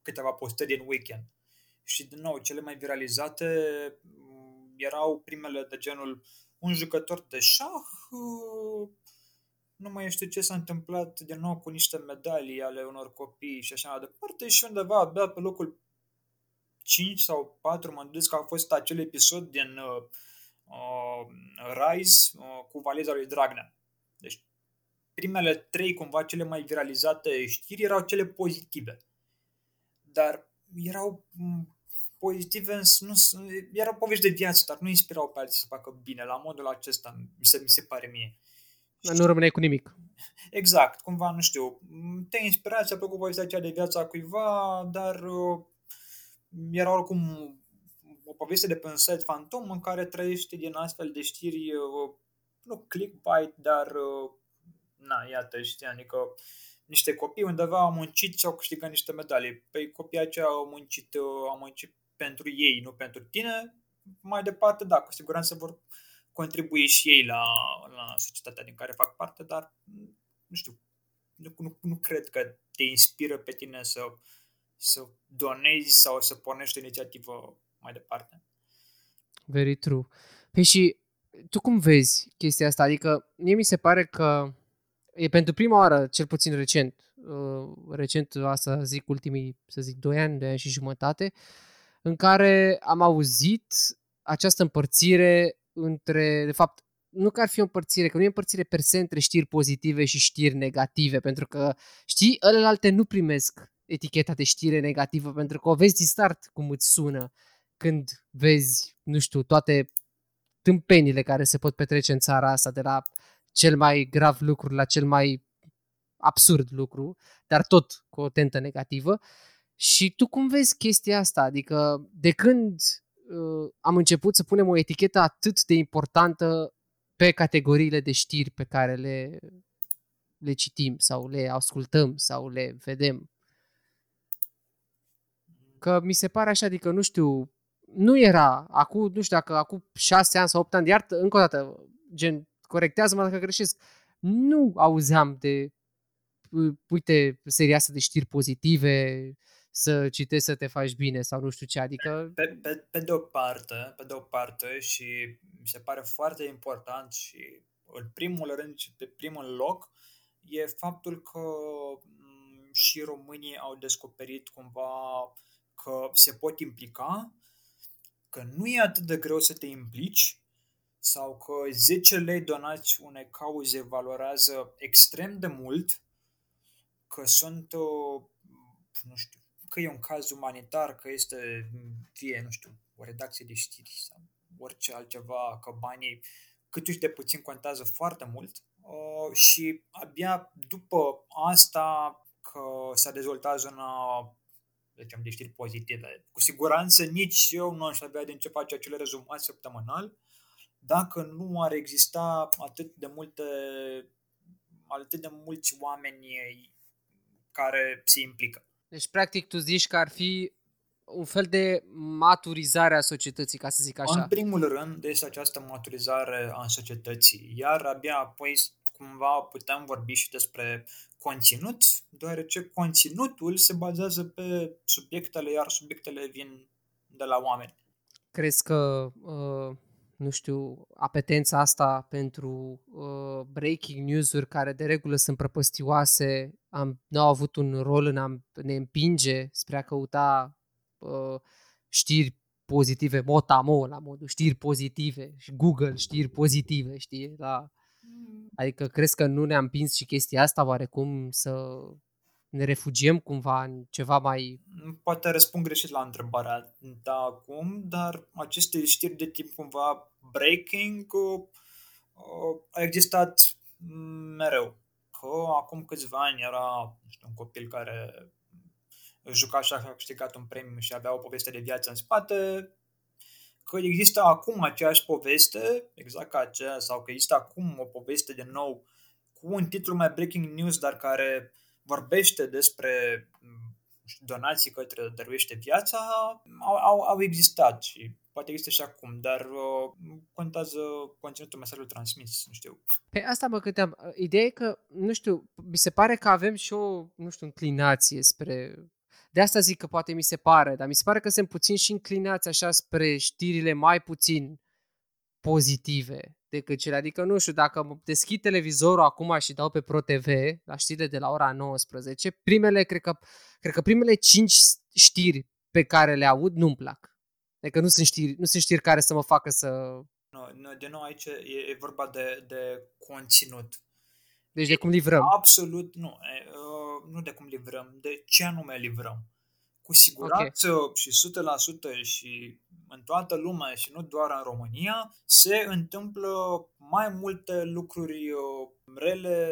câteva postări în weekend. Și, din nou, cele mai viralizate erau primele de genul un jucător de șah uh, nu mai știu ce s-a întâmplat din nou cu niște medalii ale unor copii și așa mai departe și undeva abia pe locul 5 sau 4 mă gândesc că a fost acel episod din uh, uh, Rise uh, cu valiza lui Dragnea. Deci primele trei cumva cele mai viralizate știri erau cele pozitive. Dar erau mm, pozitive, nu, erau povești de viață, dar nu inspirau pe alții să facă bine. La modul acesta mi se, mi se pare mie. Nu rămâneai cu nimic. Exact, cumva, nu știu, te-ai inspirat, ți-a plăcut povestea aceea de viața cuiva, dar uh, era oricum o poveste de pe un site fantom în care trăiește din astfel de știri, uh, nu clickbait, dar uh, na, iată, știi, adică niște copii undeva au muncit și au câștigat niște medalii. Păi copiii aceia au muncit, au muncit pentru ei, nu pentru tine. Mai departe, da, cu siguranță vor contribuie și ei la, la societatea din care fac parte, dar nu știu, nu, nu, nu cred că te inspiră pe tine să, să donezi sau să pornești o inițiativă mai departe. Very true. Păi și tu cum vezi chestia asta? Adică mie mi se pare că e pentru prima oară, cel puțin recent, uh, recent asta zic ultimii, să zic, 2 ani, 2 ani și jumătate, în care am auzit această împărțire între, de fapt, nu că ar fi o împărțire, că nu e împărțire per se între știri pozitive și știri negative, pentru că, știi, ălelalte nu primesc eticheta de știre negativă, pentru că o vezi din start cum îți sună când vezi, nu știu, toate tâmpenile care se pot petrece în țara asta, de la cel mai grav lucru la cel mai absurd lucru, dar tot cu o tentă negativă. Și tu cum vezi chestia asta? Adică de când uh, am început să punem o etichetă atât de importantă pe categoriile de știri pe care le, le citim sau le ascultăm sau le vedem. Că mi se pare așa, adică nu știu, nu era, acum, nu știu dacă acum șase ani sau opt ani, iar încă o dată, gen, corectează-mă dacă greșesc, nu auzeam de, uite, seria asta de știri pozitive, să citești să te faci bine sau nu știu ce, adică... Pe, pe, pe de o parte, pe de o parte și mi se pare foarte important și în primul rând și pe primul loc e faptul că mm, și românii au descoperit cumva că se pot implica, că nu e atât de greu să te implici sau că 10 lei donați unei cauze valorează extrem de mult, că sunt, uh, nu știu, că e un caz umanitar, că este fie, nu știu, o redacție de știri sau orice altceva, că banii cât de puțin contează foarte mult uh, și abia după asta că s-a dezvoltat zona zicem, de știri pozitive. Cu siguranță nici eu nu aș avea de ce face acele rezumați săptămânal dacă nu ar exista atât de multe atât de mulți oameni care se implică. Deci, practic, tu zici că ar fi un fel de maturizare a societății, ca să zic așa. În primul rând, este această maturizare a societății, iar abia apoi cumva putem vorbi și despre conținut, deoarece conținutul se bazează pe subiectele, iar subiectele vin de la oameni. Crezi că uh, nu știu, apetența asta pentru uh, breaking news-uri care de regulă sunt prăpăstioase, am, nu au avut un rol în a ne împinge spre a căuta uh, știri pozitive, motamo la modul știri pozitive și Google știri pozitive, știi? La, mm. adică crezi că nu ne-a împins și chestia asta oarecum să ne refugiem cumva în ceva mai... Poate răspund greșit la întrebarea da acum, dar aceste știri de tip cumva breaking uh, uh, a existat mereu. Că acum câțiva ani era știu, un copil care juca și a câștigat un premiu și avea o poveste de viață în spate, că există acum aceeași poveste, exact ca aceea, sau că există acum o poveste de nou cu un titlu mai breaking news, dar care vorbește despre mm, donații către Dăruiește Viața, au, au, au existat și poate există și acum, dar uh, contează conținutul mesajului transmis, nu știu. Pe asta mă gândeam. Ideea e că, nu știu, mi se pare că avem și o, nu știu, înclinație spre... De asta zic că poate mi se pare, dar mi se pare că sunt puțin și inclinați așa spre știrile mai puțin pozitive decât cele. Adică, nu știu, dacă deschid televizorul acum și dau pe Pro TV, la știrile de la ora 19, primele, cred că, cred că primele 5 știri pe care le aud nu-mi plac. Adică nu sunt știri, nu sunt știri care să mă facă să... Nu, no, de nou aici e, e vorba de, de conținut. Deci de cum livrăm. Absolut nu. E, uh, nu de cum livrăm, de ce anume livrăm. Cu siguranță okay. și 100% și în toată lumea și nu doar în România, se întâmplă mai multe lucruri uh, rele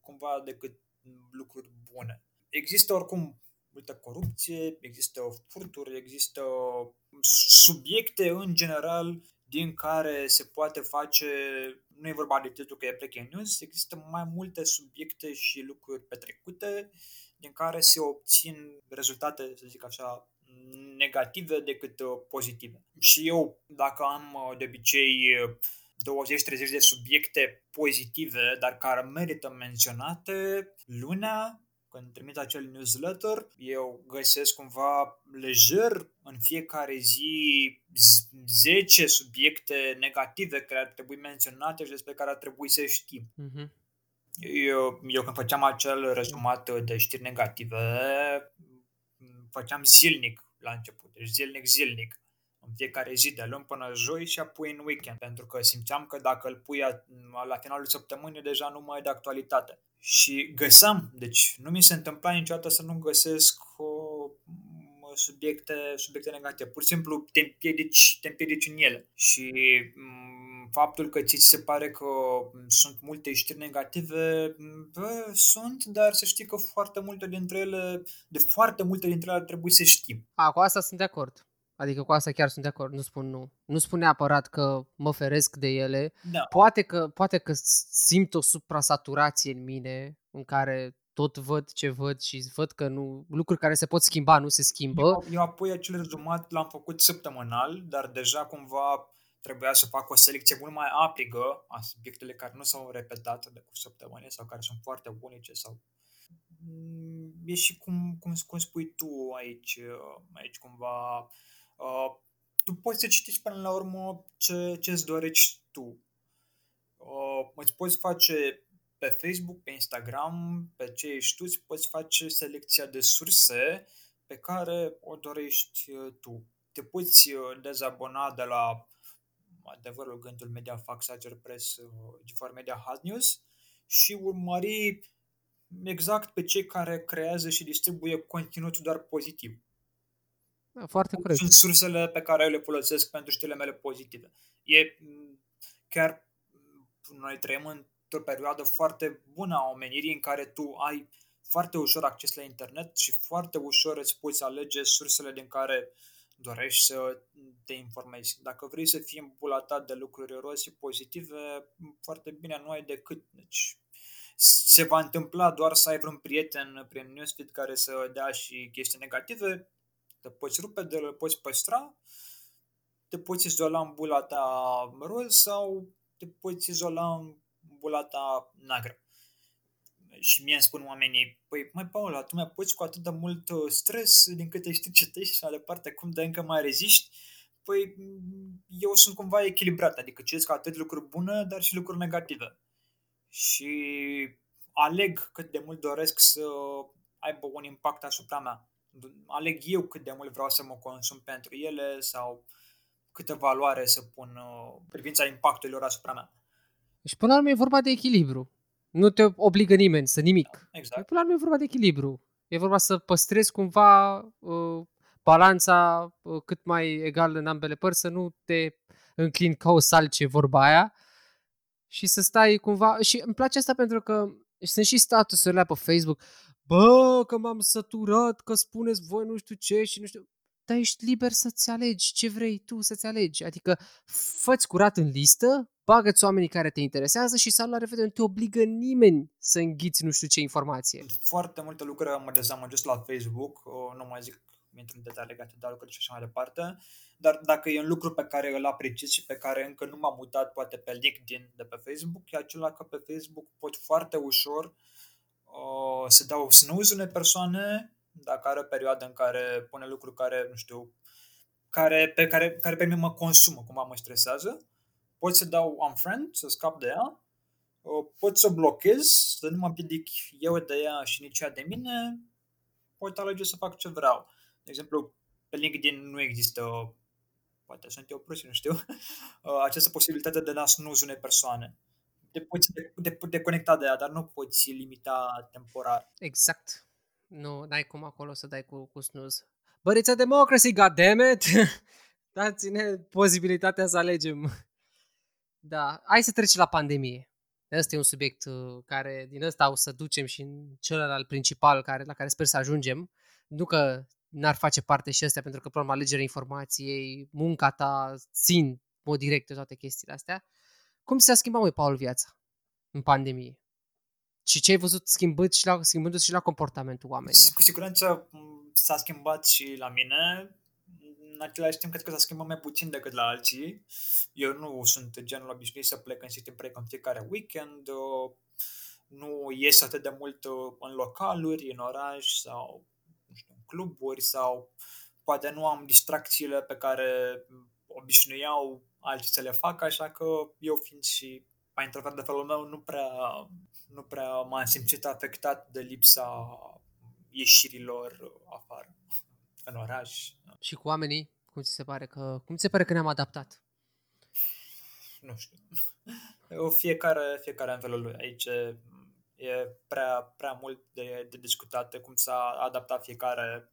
cumva decât lucruri bune. Există oricum multă corupție, există furturi, există subiecte în general din care se poate face, nu e vorba de titlul că e breaking news, există mai multe subiecte și lucruri petrecute din care se obțin rezultate, să zic așa, negative decât uh, pozitive. Și eu, dacă am uh, de obicei 20-30 de subiecte pozitive, dar care merită menționate, lunea, când trimit acel newsletter, eu găsesc cumva lejer în fiecare zi 10 subiecte negative care ar trebui menționate și despre care ar trebui să știm. Uh-huh. Eu, eu când făceam acel rezumat de știri negative, făceam zilnic la început, deci zilnic, zilnic, în fiecare zi de luni până joi și apoi în weekend, pentru că simțeam că dacă îl pui la finalul săptămânii deja nu mai e de actualitate. Și găsam, deci nu mi se întâmpla niciodată să nu găsesc o, subiecte, subiecte negative. Pur și simplu te împiedici, te împiedici în ele. Și faptul că ți se pare că sunt multe știri negative, bă, sunt, dar să știi că foarte multe dintre ele, de foarte multe dintre ele ar trebui să știm. A, cu asta sunt de acord. Adică cu asta chiar sunt de acord, nu spun nu. Nu spun neapărat că mă feresc de ele. Da. Poate, că, poate că simt o suprasaturație în mine în care tot văd ce văd și văd că nu lucruri care se pot schimba nu se schimbă. Eu, eu apoi acel rezumat l-am făcut săptămânal, dar deja cumva trebuia să fac o selecție mult mai aprigă a subiectele care nu s-au repetat de cu săptămâni sau care sunt foarte unice sau mm, e și cum, cum, cum spui tu aici, aici cumva uh, tu poți să citești până la urmă ce, ce îți dorești tu. Uh, îți poți face pe Facebook, pe Instagram, pe ce ești tu, îți poți face selecția de surse pe care o dorești uh, tu. Te poți uh, dezabona de la adevărul gândul Media Fax, Ager Press, uh, G4 Media Hot News și urmări exact pe cei care creează și distribuie conținutul doar pozitiv. Da, foarte corect. Sunt sursele pe care eu le folosesc pentru știrile mele pozitive. E chiar noi trăim într-o perioadă foarte bună a omenirii în care tu ai foarte ușor acces la internet și foarte ușor îți poți alege sursele din care dorești să te informezi. Dacă vrei să fii îmbulatat de lucruri rozi pozitive, foarte bine nu ai decât. Deci, se va întâmpla doar să ai vreun prieten prin newsfeed care să dea și chestii negative, te poți rupe de le poți păstra, te poți izola în bula ta roz sau te poți izola în bula ta neagră. Și mie îmi spun oamenii, păi, mai Paula, tu mai poți cu atât de mult uh, stres din câte știi citești și mai departe, cum de încă mai reziști? Păi, eu sunt cumva echilibrat, adică citesc atât lucruri bune, dar și lucruri negative. Și aleg cât de mult doresc să aibă un impact asupra mea. Aleg eu cât de mult vreau să mă consum pentru ele sau câtă valoare să pun uh, privința impactului lor asupra mea. Și până la urmă e vorba de echilibru. Nu te obligă nimeni să nimic. Exact. Până la urmă e vorba de echilibru. E vorba să păstrezi cumva uh, balanța uh, cât mai egal în ambele părți, să nu te înclini ca o salce, vorba aia, și să stai cumva... Și îmi place asta pentru că sunt și statusurile pe Facebook. Bă, că m-am săturat, că spuneți voi nu știu ce și nu știu dar ești liber să-ți alegi ce vrei tu să-ți alegi. Adică fă curat în listă, bagă-ți oamenii care te interesează și să la revedere. Nu te obligă nimeni să înghiți nu știu ce informație. Foarte multe lucruri mă dezamăgesc la Facebook, nu mai zic intru în detalii legate de lucruri și așa mai departe, dar dacă e un lucru pe care îl apreciez și pe care încă nu m-am mutat poate pe LinkedIn de pe Facebook, e acela că pe Facebook pot foarte ușor uh, să dau snooze unei persoane dacă are o perioadă în care pune lucruri care, nu știu, care, pe care, care pe mine mă consumă, cumva mă stresează, pot să dau unfriend, să scap de ea, pot să blochez, să nu mă împiedic eu de ea și nici ea de mine, pot alege să fac ce vreau. De exemplu, pe LinkedIn nu există, poate sunt eu prost, nu știu, <laughs> această posibilitate de a snooze unei persoane. Te poți de, de, de conecta de ea, dar nu poți limita temporar. Exact. Nu, n-ai cum acolo să dai cu, cu snooze. But it's a democracy, goddammit! <laughs> Dați-ne posibilitatea să alegem. Da, hai să trecem la pandemie. Ăsta e un subiect uh, care din ăsta o să ducem și în celălalt principal care, la care sper să ajungem. Nu că n-ar face parte și astea, pentru că, problema alegerea informației, munca ta, țin mod direct de toate chestiile astea. Cum se a schimbat, mai Paul, viața în pandemie? Și ce ai văzut schimbând și la, schimbându-se și la comportamentul oamenilor? Cu siguranță s-a schimbat și la mine. În același timp, cred că s-a schimbat mai puțin decât la alții. Eu nu sunt genul obișnuit să plec în sit break în fiecare weekend. Nu ies atât de mult în localuri, în oraș sau nu știu, în cluburi sau poate nu am distracțiile pe care obișnuiau alții să le facă, așa că eu fiind și mai introvert de felul meu, nu prea nu prea m-am simțit afectat de lipsa ieșirilor afară, în oraș. Și cu oamenii, cum ți se pare că, cum ți se pare că ne-am adaptat? Nu știu. Eu fiecare, fiecare în felul lui. Aici e prea, prea mult de, de discutat cum s-a adaptat fiecare.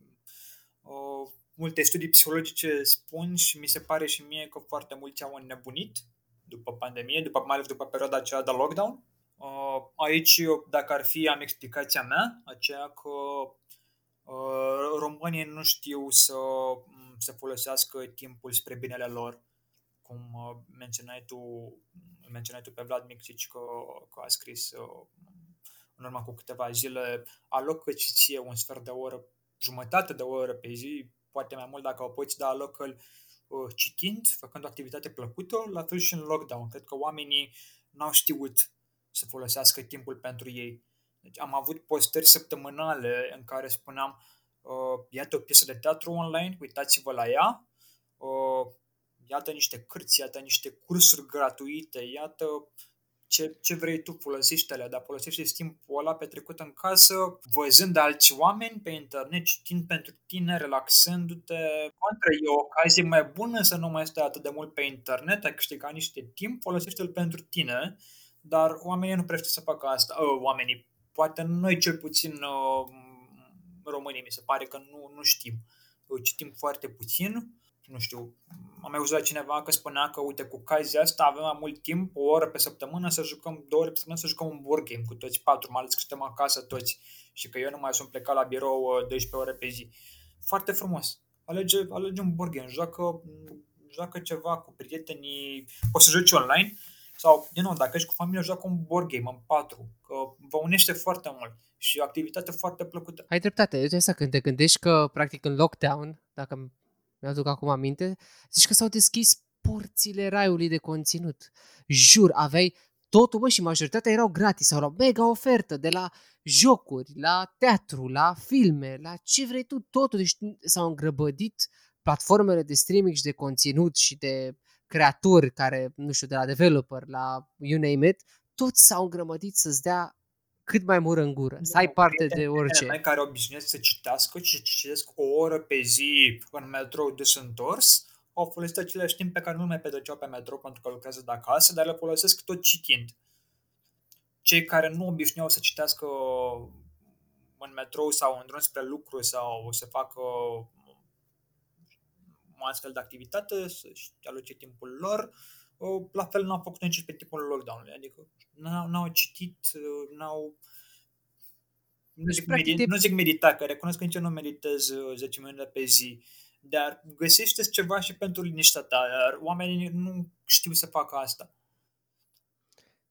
O, multe studii psihologice spun și mi se pare și mie că foarte mulți au înnebunit după pandemie, după, mai ales după perioada aceea de lockdown. Uh, aici, dacă ar fi, am explicația mea, aceea că uh, românii nu știu să, mm, să folosească timpul spre binele lor, cum uh, menționai tu, menționai tu pe Vlad Mixici că, că a scris în urmă cu câteva zile, alocă și ție un sfert de oră, jumătate de oră pe zi, poate mai mult dacă o poți, dar alocă citind, făcând o activitate plăcută, la fel și în lockdown. Cred că oamenii n-au știut să folosească timpul pentru ei. Deci am avut postări săptămânale în care spuneam uh, iată o piesă de teatru online, uitați-vă la ea, uh, iată niște cărți, iată niște cursuri gratuite, iată ce, ce vrei tu, folosește-le, dar folosește timpul ăla petrecut în casă, văzând alți oameni pe internet, citind pentru tine, relaxându-te. Contra, e o ocazie mai bună să nu mai stai atât de mult pe internet, ai câștigat niște timp, folosește-l pentru tine dar oamenii nu prea știu să facă asta. Uh, oamenii, poate noi cel puțin uh, românii mi se pare că nu, nu știm. Uh, citim foarte puțin nu știu, am mai auzit la cineva că spunea că, uite, cu ocazia asta avem mai mult timp, o oră pe săptămână să jucăm, două ore pe săptămână să jucăm un board game cu toți patru, mai ales că suntem acasă toți și că eu nu mai sunt plecat la birou uh, 12 ore pe zi. Foarte frumos. Alege, alege un board game, joacă, joacă ceva cu prietenii, poți să joci online sau, din nou, dacă ești cu familia, joacă un board game în patru, că vă unește foarte mult și o activitate foarte plăcută. Ai dreptate. Uite asta când te gândești că, practic, în lockdown, dacă mi-aduc acum aminte, zici că s-au deschis porțile raiului de conținut. Jur, aveai totul, bă, și majoritatea erau gratis, sau la mega ofertă, de la jocuri, la teatru, la filme, la ce vrei tu, totul. Deci s-au îngrăbădit platformele de streaming și de conținut și de creatori care, nu știu, de la developer, la you name it, toți s-au îngrămădit să-ți dea cât mai mură în gură, să ai parte de orice. Mei care obișnuiesc să citească și citesc o oră pe zi în metrou dus întors, au folosit același timp pe care nu mai petreceau pe metrou pentru că lucrează de acasă, dar le folosesc tot citind. Cei care nu obișnuiau să citească în metrou sau în drum spre lucru sau să facă o astfel de activitate, să-și aloce timpul lor, la fel n-au făcut nici pe timpul lockdown-ului, adică n-au, n-au citit, n-au nu zic, medit, de... nu zic medita, că recunosc că nici eu nu meditez 10 minute pe zi, dar găsește ceva și pentru liniștea ta, dar oamenii nu știu să facă asta.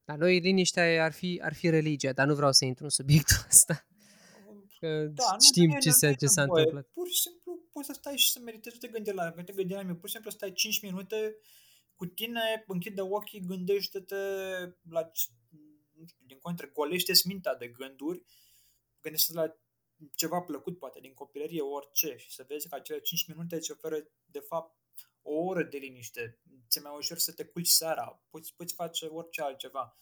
La noi liniștea ar fi, ar fi religia, dar nu vreau să intru în subiectul <laughs> ăsta. Că da, știm nu, ce, nu, se, ce s-a întâmplat. Pur și simplu poți să stai și să meditezi, te gândi la, te gândi la mine, pur și simplu stai 5 minute cu tine, închide ochii, gândește-te la, nu știu, din contră, golește-ți mintea de gânduri, gândește-te la ceva plăcut, poate, din copilărie, orice, și să vezi că acele 5 minute îți oferă, de fapt, o oră de liniște. Ți-e mai ușor să te culci seara, poți, poți face orice altceva.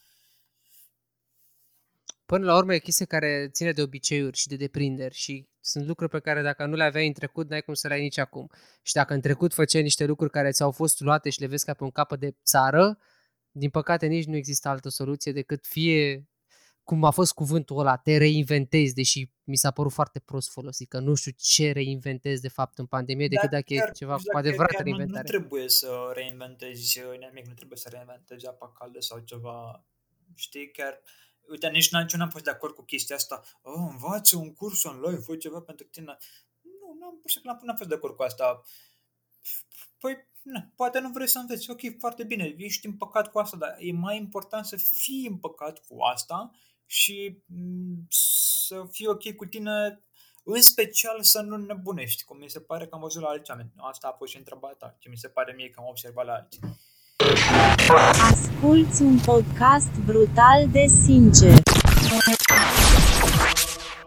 Până la urmă e chestie care ține de obiceiuri și de deprinderi și sunt lucruri pe care dacă nu le aveai în trecut, n-ai cum să le ai nici acum. Și dacă în trecut făceai niște lucruri care ți-au fost luate și le vezi ca pe un capăt de țară, din păcate nici nu există altă soluție decât fie cum a fost cuvântul ăla, te reinventezi, deși mi s-a părut foarte prost folosit, că nu știu ce reinventezi de fapt în pandemie, decât dacă chiar, e ceva cu adevărat reinventare. Nu, nu trebuie să reinventezi nimic, nu trebuie să reinventezi apa caldă sau ceva, știi, chiar uite, nici n- n-am fost de acord cu chestia asta. Oh, învață un curs online, fă ceva pentru tine. Nu, n-am, pur și simplu n-am fost de acord cu asta. Păi, na, poate nu vrei să înveți. Ok, foarte bine, ești împăcat cu asta, dar e mai important să fii împăcat cu asta și mm, să fii ok cu tine în special să nu nebunești, cum mi se pare că am văzut la alți oameni. Asta a fost și întrebarea ta, ce mi se pare mie că am observat la alții. Asculți un podcast brutal de sincer.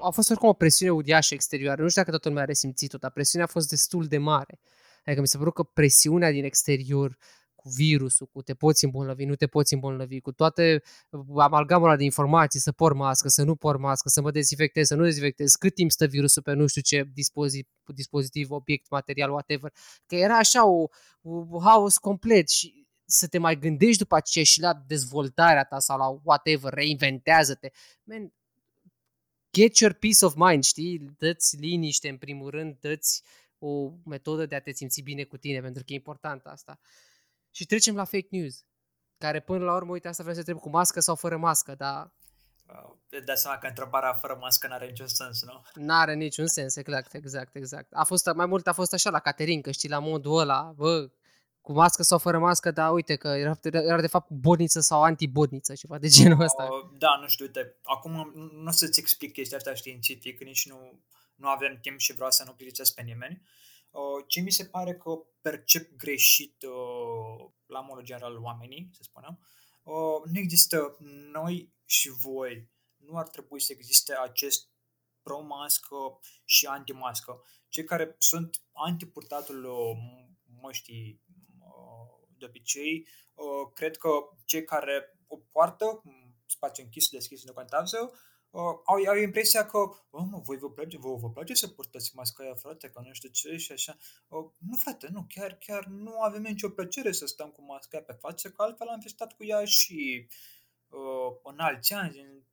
A fost oricum o presiune uriașă exterioară. Nu știu dacă toată lumea a resimțit-o, dar presiunea a fost destul de mare. Adică mi se părut că presiunea din exterior cu virusul, cu te poți îmbolnăvi, nu te poți îmbolnăvi, cu toate amalgamul de informații, să por mască, să nu por mască, să mă dezinfectez, să nu dezinfectez, cât timp stă virusul pe nu știu ce dispozitiv, dispozitiv obiect, material, whatever. Că era așa o, o haos complet și să te mai gândești după aceea și la dezvoltarea ta sau la whatever, reinventează-te. Man, get your peace of mind, știi? Dă-ți liniște în primul rând, dă-ți o metodă de a te simți bine cu tine, pentru că e important asta. Și trecem la fake news, care până la urmă, uite, asta vreau să trebuie cu mască sau fără mască, dar Îți dai seama că întrebarea fără mască n-are niciun sens, nu? N-are niciun sens, exact, exact, exact. A fost, mai mult a fost așa la Caterin, că știi, la modul ăla, bă, cu mască sau fără mască, dar uite că era, era de fapt bodniță sau antibodniță, ceva de genul ăsta. Uh, da, nu știu, uite, acum nu o să-ți explic chestia asta științific, nici nu, nu avem timp și vreau să nu plictisesc pe nimeni. Uh, ce mi se pare că percep greșit uh, la modul general oamenii, să spunem, uh, nu există noi și voi. Nu ar trebui să existe acest pro-mască și anti-mască. Cei care sunt anti-purtatul uh, măștii de obicei, uh, cred că cei care o poartă, spațiu închis, deschis, nu contează, uh, au, au impresia că, oh, mă, voi vă place, vă, vă place să purtați masca aia, frate, că nu știu ce și așa. Uh, nu, frate, nu, chiar, chiar nu avem nicio plăcere să stăm cu masca aia pe față, că altfel am fi stat cu ea și uh, în alți ani.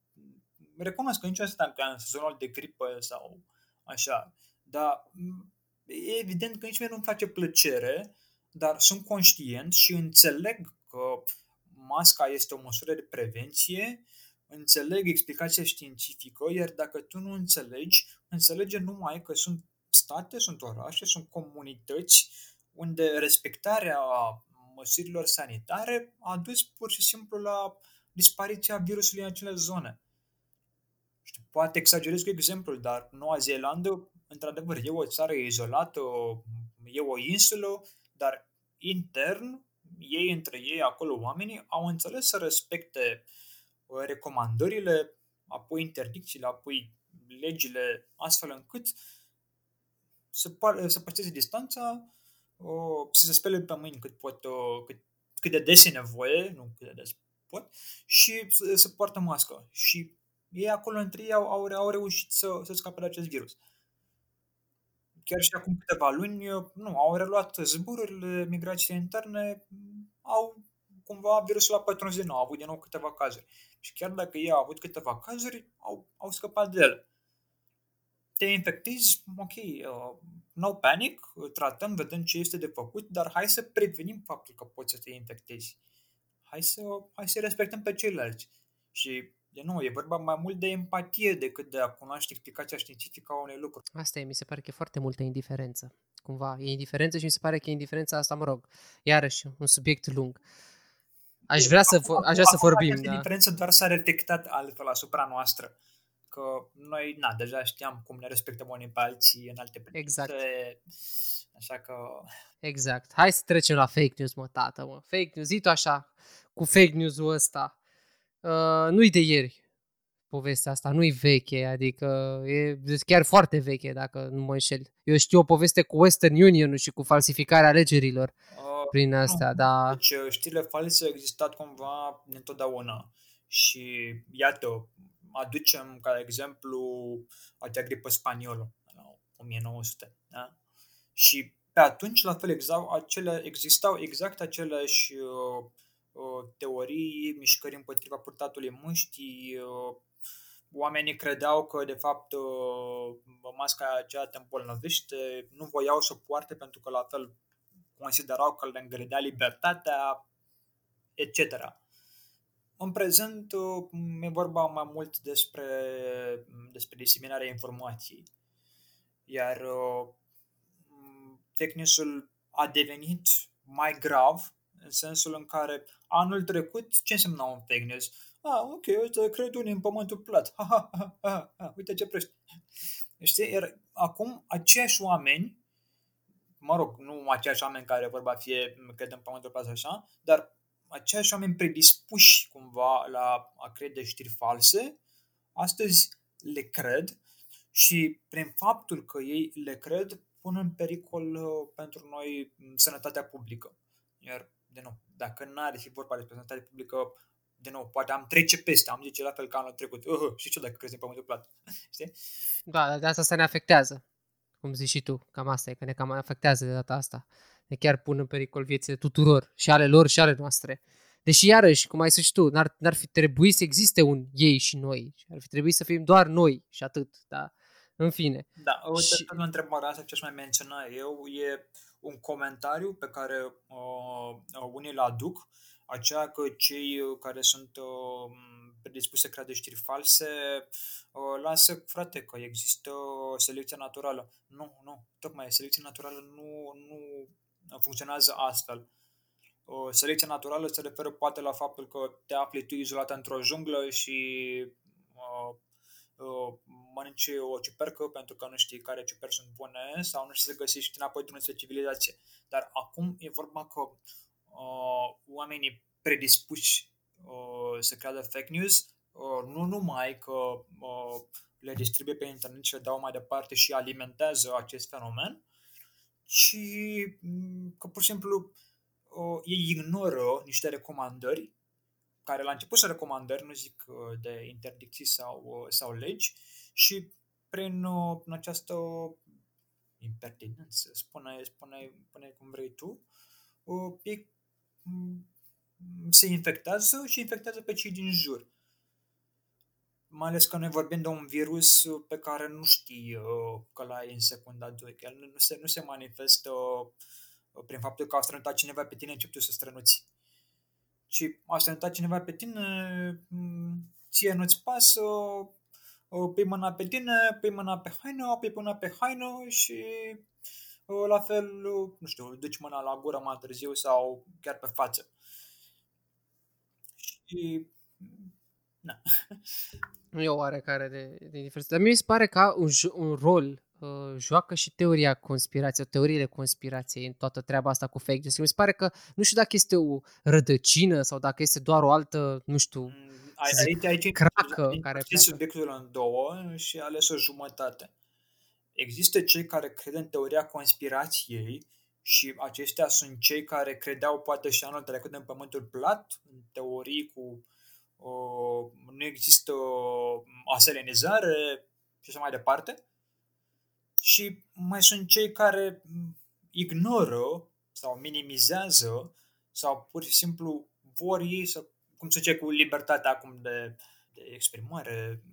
Recunosc că niciodată am în sezonul de gripă sau așa, dar e evident că nici mie nu-mi face plăcere, dar sunt conștient și înțeleg că masca este o măsură de prevenție, înțeleg explicația științifică, iar dacă tu nu înțelegi, înțelege numai că sunt state, sunt orașe, sunt comunități unde respectarea măsurilor sanitare a dus pur și simplu la dispariția virusului în acele zone. Știu, poate exagerez cu exemplul, dar Noua Zeelandă, într-adevăr, e o țară izolată, e o insulă, dar intern, ei între ei, acolo oamenii, au înțeles să respecte uh, recomandările, apoi interdicțiile, apoi legile, astfel încât să, par, să păstreze distanța, uh, să se spele pe mâini cât pot, uh, cât, cât de des e nevoie, nu cât de des pot, și să, să poartă mască. Și ei acolo între ei au, au, au reușit să, să scape de acest virus chiar și acum câteva luni, nu, au reluat zborurile, migrațiile interne, au cumva virusul a pătruns din nou, au avut din nou câteva cazuri. Și chiar dacă ei au avut câteva cazuri, au, au scăpat de ele. Te infectezi, ok, uh, no panic, tratăm, vedem ce este de făcut, dar hai să prevenim faptul că poți să te infectezi. Hai să, hai să respectăm pe ceilalți. Și de nou, e vorba mai mult de empatie decât de a cunoaște explicația științifică a unei lucruri. Asta e, mi se pare că e foarte multă indiferență. Cumva, e indiferență și mi se pare că e indiferența asta, mă rog, iarăși, un subiect lung. Aș vrea să, acum, aș vrea să vorbim. Această da. diferență doar s-a detectat altfel asupra noastră. Că noi, na, deja știam cum ne respectăm unii pe alții în alte privințe. Exact. Așa că... Exact. Hai să trecem la fake news, mă, tată, mă. Fake news, zi tu așa, cu fake news-ul ăsta uh, nu-i de ieri povestea asta, nu-i veche, adică e chiar foarte veche, dacă nu mă înșel. Eu știu o poveste cu Western Union și cu falsificarea alegerilor uh, prin asta, nu. da. Deci uh, știrile false au existat cumva întotdeauna și iată, aducem ca exemplu acea gripă spaniolă la 1900, da? Și pe atunci, la fel, exact, acele, existau exact aceleași uh, Uh, teorii, mișcări împotriva purtatului muștii, uh, oamenii credeau că de fapt uh, masca aceea te îmbolnăvește, nu voiau să poarte pentru că la fel considerau că le îngredea libertatea, etc. În prezent e vorba mai mult despre, despre diseminarea informației. Iar fake news-ul a devenit mai grav în sensul în care anul trecut ce însemna un fake news? Ah, ok, uite, cred unii în pământul plat. Ha, ha, ha, ha, ha, uite ce prești. Știi? Iar acum aceiași oameni, mă rog, nu aceiași oameni care vorba fie cred în pământul plat așa, dar aceiași oameni predispuși cumva la a crede știri false, astăzi le cred și prin faptul că ei le cred, pun în pericol uh, pentru noi sănătatea publică. Iar de nou, dacă n-ar fi vorba despre sănătate publică, de nou, poate am trece peste, am zice la fel ca anul trecut. Uh, și ce dacă crezi în pământul plat? <laughs> Știi? Da, de asta se ne afectează. Cum zici și tu, cam asta e, că ne cam afectează de data asta. Ne chiar pun în pericol viețile tuturor, și ale lor și ale noastre. Deși, iarăși, cum ai spus tu, n-ar, n-ar fi trebuit să existe un ei și noi. Ar fi trebuit să fim doar noi și atât, da? În fine. Da, uite, și... la întrebarea asta ce aș mai menționa eu e un comentariu pe care uh, uh, unii îl aduc, aceea că cei care sunt uh, predispuși să creadă știri false uh, lasă, frate, că există selecție naturală. Nu, nu, tocmai selecția naturală nu, nu funcționează astfel. Uh, selecția naturală se referă poate la faptul că te afli tu izolat într-o junglă și uh, uh, mănânci o ciupercă pentru că nu știi care ciuperci sunt bune sau nu știi să găsești înapoi drumul spre civilizație. Dar acum e vorba că uh, oamenii predispuși uh, să creadă fake news uh, nu numai că uh, le distribuie pe internet și le dau mai departe și alimentează acest fenomen, ci mm, că pur și simplu uh, ei ignoră niște recomandări care la început sunt recomandări, nu zic uh, de interdicții sau, uh, sau legi, și prin uh, această impertinență, spune, spune, spune cum vrei tu, e, se infectează și infectează pe cei din jur. mai ales că noi vorbim de un virus pe care nu știi uh, că l-ai în secunda 2, că el nu se, nu se manifestă uh, prin faptul că a strănutat cineva pe tine, începi tu să strănuți. Și a strănutat cineva pe tine, mm, ție nu-ți pasă, uh, pui mâna pe tine, pui mâna pe haină, pui mâna pe haină și uh, la fel, uh, nu știu, duci mâna la gură mai târziu sau chiar pe față. Și na. Nu e o oarecare de, de diferență. Dar mi se pare că un, jo- un rol uh, joacă și teoria conspirației, o teorie de conspirație în toată treaba asta cu fake news. Mi se pare că nu știu dacă este o rădăcină sau dacă este doar o altă, nu știu, Mm, Ai, să zic, aici, aici cracă aici care împărți pleacă. subiectul în două și ai ales o jumătate. Există cei care cred în teoria conspirației și aceștia sunt cei care credeau poate și anul trecut în pământul plat, în teorii cu uh, nu există aselenizare și așa mai departe. Și mai sunt cei care m, ignoră sau minimizează sau pur și simplu vor ei să, cum se zice, cu libertatea acum de, de exprimare.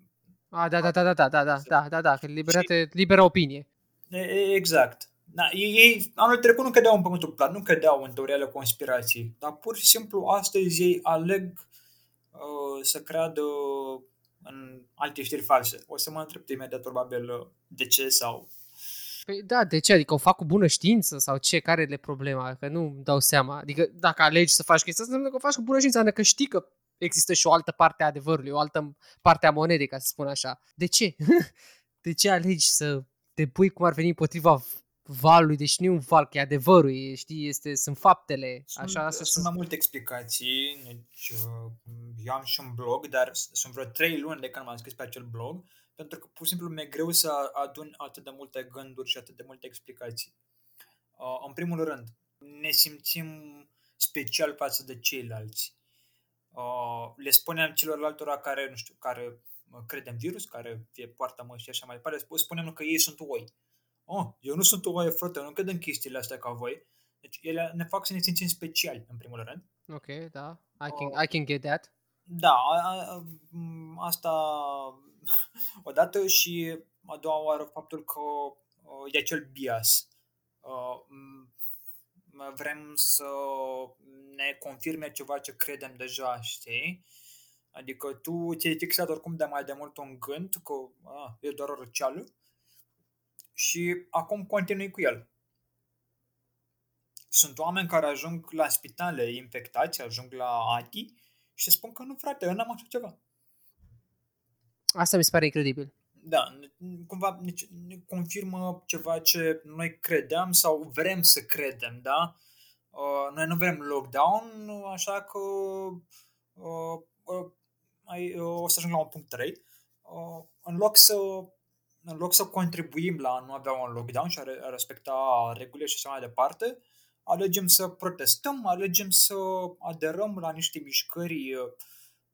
A, da, da, da, da, da, da, da, da, da, da, că libertate, liberă opinie. E- e- Exact. Da, ei, ei anul trecut nu credeau în pământul plat, nu credeau în teoriile conspirației, dar pur și simplu astăzi ei aleg uh, să creadă în alte știri false. O să mă întreb imediat probabil uh, de ce sau Păi da, de ce? Adică o fac cu bună știință sau ce? Care le problema? Că nu îmi dau seama. Adică dacă alegi să faci chestia asta, înseamnă că o faci cu bună știință, înseamnă că știi că există și o altă parte a adevărului, o altă parte a monedei, ca să spun așa. De ce? <laughs> De ce alegi să te pui cum ar veni împotriva valului, deși nu e un val, că e adevărul, e, știi, este, sunt faptele. Sunt, Așa, asta sunt mai multe explicații. Deci, uh, eu am și un blog, dar s- sunt vreo trei luni de când m-am scris pe acel blog, pentru că pur și simplu mi-e greu să adun atât de multe gânduri și atât de multe explicații. Uh, în primul rând, ne simțim special față de ceilalți. Uh, le spunem celorlaltora care, nu știu, care uh, cred în virus, care fie poartă măști și așa mai departe, sp- spunem că ei sunt oi. Oh, eu nu sunt o oaie, frate, eu nu cred în chestiile astea ca voi. Deci ele ne fac să ne simțim speciali, în primul rând. Ok, da. I can, I can get that. Da, a, a, m, asta <laughs> odată și a doua oară faptul că uh, e acel bias. Uh, m, vrem să ne confirme ceva ce credem deja, știi? Adică tu ți-ai fixat oricum de mai de mult un gând că a, e doar o răceală și acum continui cu el. Sunt oameni care ajung la spitale infectați, ajung la ATI și spun că nu, frate, eu n-am așa ceva. Asta mi se pare incredibil. Da, ne- cumva ne, ne confirmă ceva ce noi credeam sau vrem să credem, da? Uh, noi nu vrem lockdown, așa că uh, uh, ai, uh, o să ajung la un punct 3. Uh, în loc să în loc să contribuim la a nu avea un lockdown și a, re- a respecta regulile și așa mai departe, alegem să protestăm, alegem să aderăm la niște mișcări uh,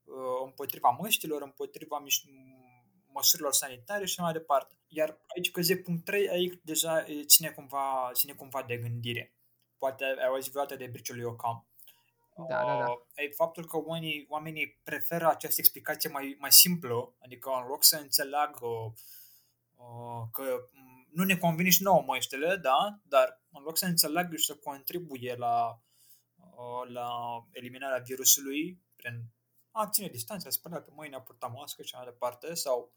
uh, împotriva măștilor, împotriva miș- măsurilor sanitare și așa mai departe. Iar aici că zic punct 3, aici deja e, ține cumva, ține cumva de gândire. Poate ai auzit vreodată de briciul lui Ocam. Da, da, da. Uh, E faptul că oamenii, oamenii preferă această explicație mai, mai simplă, adică în loc să înțeleagă uh, că m, nu ne convine nici nouă măștile, da, dar în loc să înțeleagă și să contribuie la, uh, la eliminarea virusului prin a ține distanța, a spăla pe mâini, a purta mască și așa mai departe, sau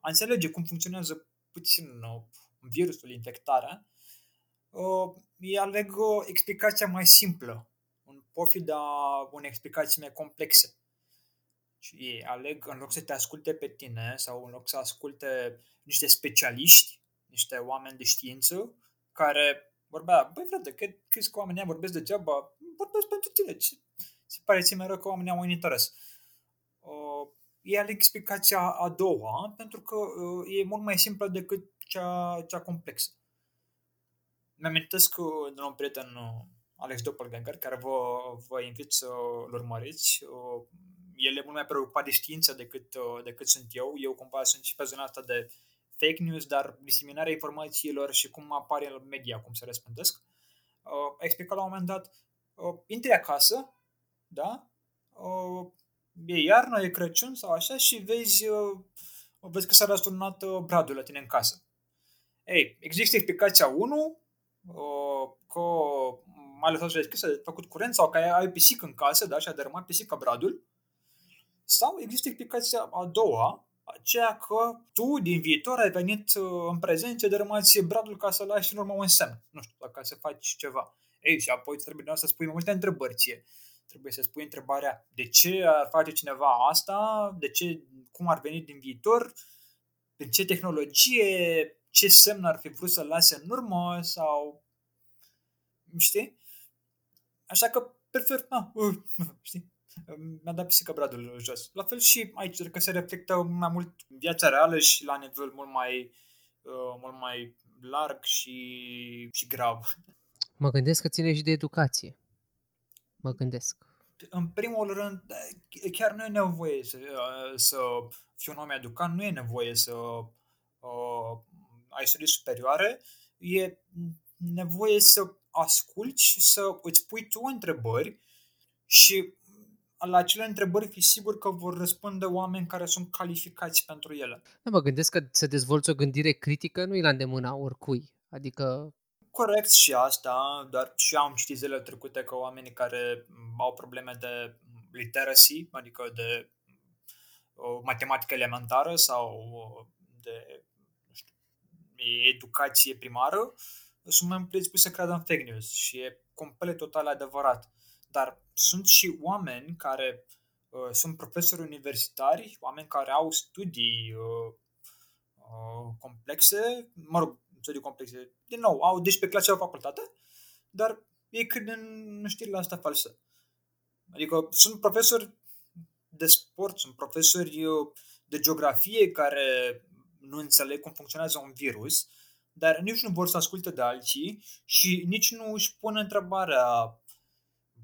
a înțelege cum funcționează puțin uh, virusul, infectarea, uh, ei aleg uh, explicația mai simplă, în pofida unei explicații mai complexe. Și ei aleg, în loc să te asculte pe tine sau în loc să asculte niște specialiști, niște oameni de știință, care vorbea, băi frate, cred, crezi că oamenii ăia vorbesc degeaba? Vorbesc pentru tine. Ce? Se pare ție mereu că oamenii au un interes. Uh, ei aleg explicația a doua, pentru că uh, e mult mai simplă decât cea, cea complexă. Mi-amintesc uh, de un prieten, uh, Alex Doppelganger, care vă, vă invit să-l urmăriți. Uh, el e mult mai preocupat de știință decât, uh, decât sunt eu. Eu cumva sunt și pe zona asta de fake news, dar diseminarea informațiilor și cum apare în media, cum se răspândesc. Uh, a explicat la un moment dat, uh, intri acasă, da? Uh, e iarnă, e Crăciun sau așa și vezi, uh, vezi că s-a răsturnat uh, bradul la tine în casă. Ei, există explicația 1, uh, că mai lăsat și deschisă, ai făcut curent sau că ai, ai pisic în casă, da, și a dărâmat pisica bradul. Sau există explicația a doua, aceea că tu din viitor ai venit uh, în prezent și dărâmați bradul ca să lași în urmă un semn, nu știu, ca să faci ceva. Ei, și apoi trebuie să spui mai multe întrebări ție. Trebuie să spui întrebarea de ce ar face cineva asta, de ce, cum ar veni din viitor, prin ce tehnologie, ce semn ar fi vrut să lase în urmă sau știi? Așa că prefer, ah, uh, <laughs> știi? Mi-a dat pisica bradul jos. La fel și aici, cred că se reflectă mai mult viața reală și la nivel mult mai, uh, mult mai larg și, și grav. Mă gândesc că ține și de educație. Mă gândesc. În primul rând, chiar nu e nevoie să, uh, să fii un om educat, nu e nevoie să uh, ai studii superioare, e nevoie să asculți și să îți pui tu întrebări și la acele întrebări fi sigur că vor răspunde oameni care sunt calificați pentru ele. Da, mă gândesc că să dezvolți o gândire critică nu e la îndemâna oricui. Adică... Corect și asta, dar și am citit zilele trecute că oamenii care au probleme de literacy, adică de o matematică elementară sau de nu știu, educație primară, sunt mai predispuși să creadă în fake news și e complet total adevărat. Dar sunt și oameni care uh, sunt profesori universitari, oameni care au studii uh, uh, complexe, mă rog, studii complexe, din nou, au deci pe clase la facultate, dar ei cred în știrile astea false. Adică sunt profesori de sport, sunt profesori uh, de geografie care nu înțeleg cum funcționează un virus, dar nici nu vor să asculte de alții și nici nu își pun întrebarea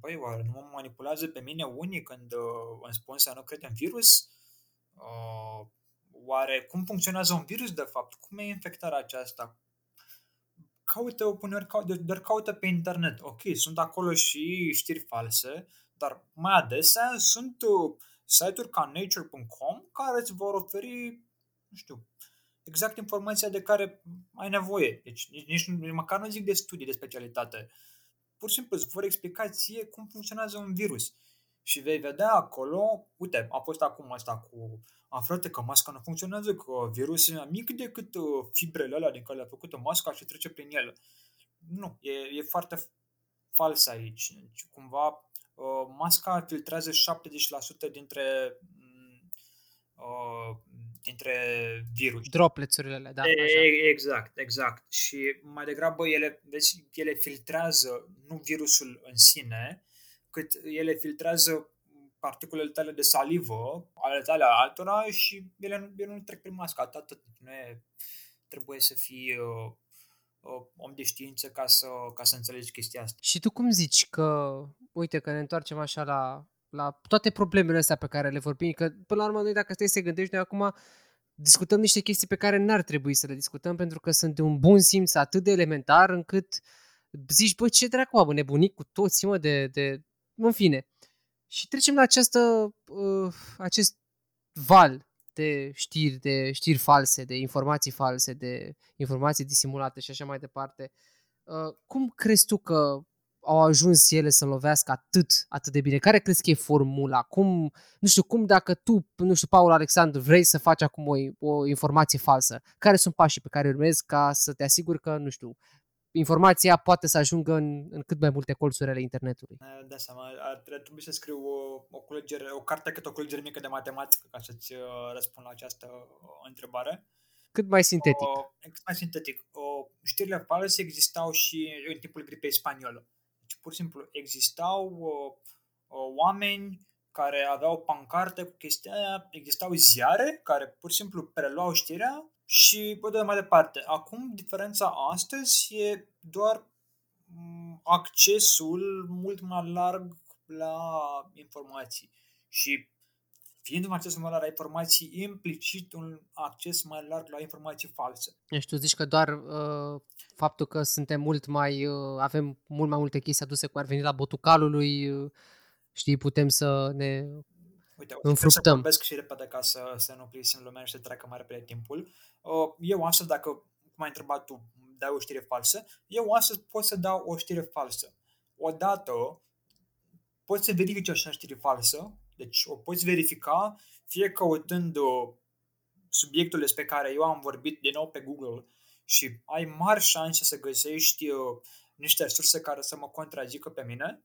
băi, oare nu mă manipulează pe mine unii când uh, îmi spun să nu cred în virus? Uh, oare cum funcționează un virus de fapt? Cum e infectarea aceasta? Caută uneori, caută, doar caută pe internet. Ok, sunt acolo și știri false, dar mai adesea sunt uh, site-uri ca nature.com care îți vor oferi, nu știu, exact informația de care ai nevoie. Deci nici, nici măcar nu zic de studii de specialitate. Uh, pur și simplu îți vor explica ție cum funcționează un virus. Și vei vedea acolo, uite, a fost acum asta cu aflate că masca nu funcționează, că virusul e mai mic decât uh, fibrele alea din care le-a făcut masca și trece prin ele. Nu, e, e foarte fals aici. Deci, cumva, uh, masca filtrează 70% dintre uh, dintre virus. Droplețurile, da. E, așa. Exact, exact. Și mai degrabă ele, vezi, ele filtrează nu virusul în sine, cât ele filtrează particulele tale de salivă, ale tale altora și ele nu, ele nu trec prin mască, atât. Nu e, trebuie să fii uh, uh, om de știință ca să, ca să înțelegi chestia asta. Și tu cum zici că, uite, că ne întoarcem așa la la toate problemele astea pe care le vorbim, că până la urmă noi dacă stai să gândești, noi acum discutăm niște chestii pe care n-ar trebui să le discutăm pentru că sunt de un bun simț atât de elementar încât zici, bă, ce dracu, am nebunit cu toți, mă, de, de... În fine. Și trecem la această, uh, acest val de știri, de știri false, de informații false, de informații disimulate și așa mai departe. Uh, cum crezi tu că au ajuns ele să lovească atât, atât de bine? Care crezi că e formula? Cum, nu știu, cum dacă tu, nu știu, Paul Alexandru, vrei să faci acum o, o informație falsă, care sunt pașii pe care urmezi ca să te asiguri că, nu știu, informația poate să ajungă în, în cât mai multe colțuri ale internetului? Da, seama, ar trebui să scriu o, o, culegere, o carte cât o culegere mică de matematică ca să-ți uh, răspund la această uh, întrebare. Cât mai sintetic. O, cât mai sintetic. O, știrile false existau și în timpul gripei spaniolă pur și simplu existau uh, uh, oameni care aveau pancarte cu chestia aia, existau ziare care pur și simplu preluau știrea și păi mai departe. Acum diferența astăzi e doar mm, accesul mult mai larg la informații și fiind un acces mai larg la informații, implicit un acces mai larg la informații false. Deci tu zici că doar uh, faptul că suntem mult mai, uh, avem mult mai multe chestii aduse cu ar veni la botucalului, uh, știi, putem să ne Uite, o să, să înfruptăm. vorbesc și repede ca să, să nu plisim lumea și să treacă mai repede timpul. Uh, Eu astăzi, dacă cum ai întrebat tu, dai o știre falsă, eu astăzi pot să dau o știre falsă. Odată, poți să verifici așa știre falsă, deci o poți verifica fie căutând uh, subiectul despre care eu am vorbit din nou pe Google și ai mari șanse să găsești uh, niște surse care să mă contrazică pe mine.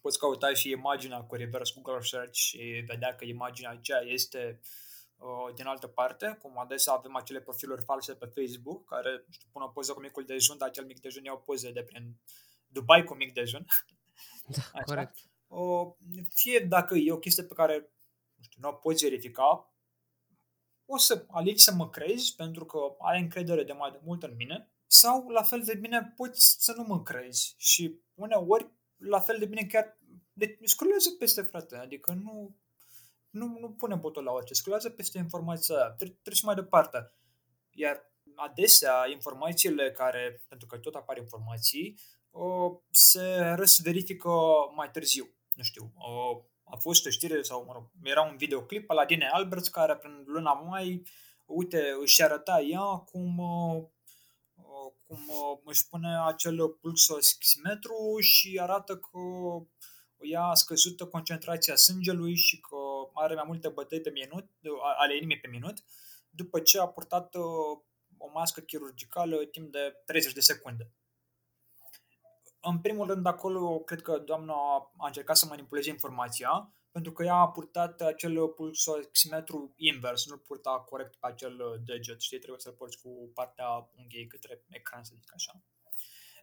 Poți căuta și imaginea cu reverse Google Search și vedea că imaginea aceea este uh, din altă parte, cum adesea avem acele profiluri false pe Facebook care știu, pun o poză cu micul dejun, dar acel mic dejun e o poză de prin Dubai cu mic dejun. Da, Așa. corect. O, fie dacă e o chestie pe care nu, știu, nu o poți verifica, o să alegi să mă crezi pentru că ai încredere de mai de mult în mine sau la fel de bine poți să nu mă crezi și uneori la fel de bine chiar de, scrulează peste frate, adică nu, nu, nu pune botul la orice, scrulează peste informația aia, Tre- treci mai departe. Iar adesea informațiile care, pentru că tot apar informații, o, se răsverifică mai târziu. Nu știu, o, a fost o știre sau, mă rog, era un videoclip al Adine Alberts care prin luna mai, uite, își arăta ea cum, uh, uh, cum uh, își pune acel pulsoximetru și arată că ea a scăzută concentrația sângelui și că are mai multe bătăi pe minut, ale inimii pe minut, după ce a purtat uh, o mască chirurgicală timp de 30 de secunde în primul rând, acolo cred că doamna a încercat să manipuleze informația, pentru că ea a purtat acel pulsoximetru invers, nu purta corect pe acel deget, știi, trebuie să-l porți cu partea unghiei către ecran, să zic așa.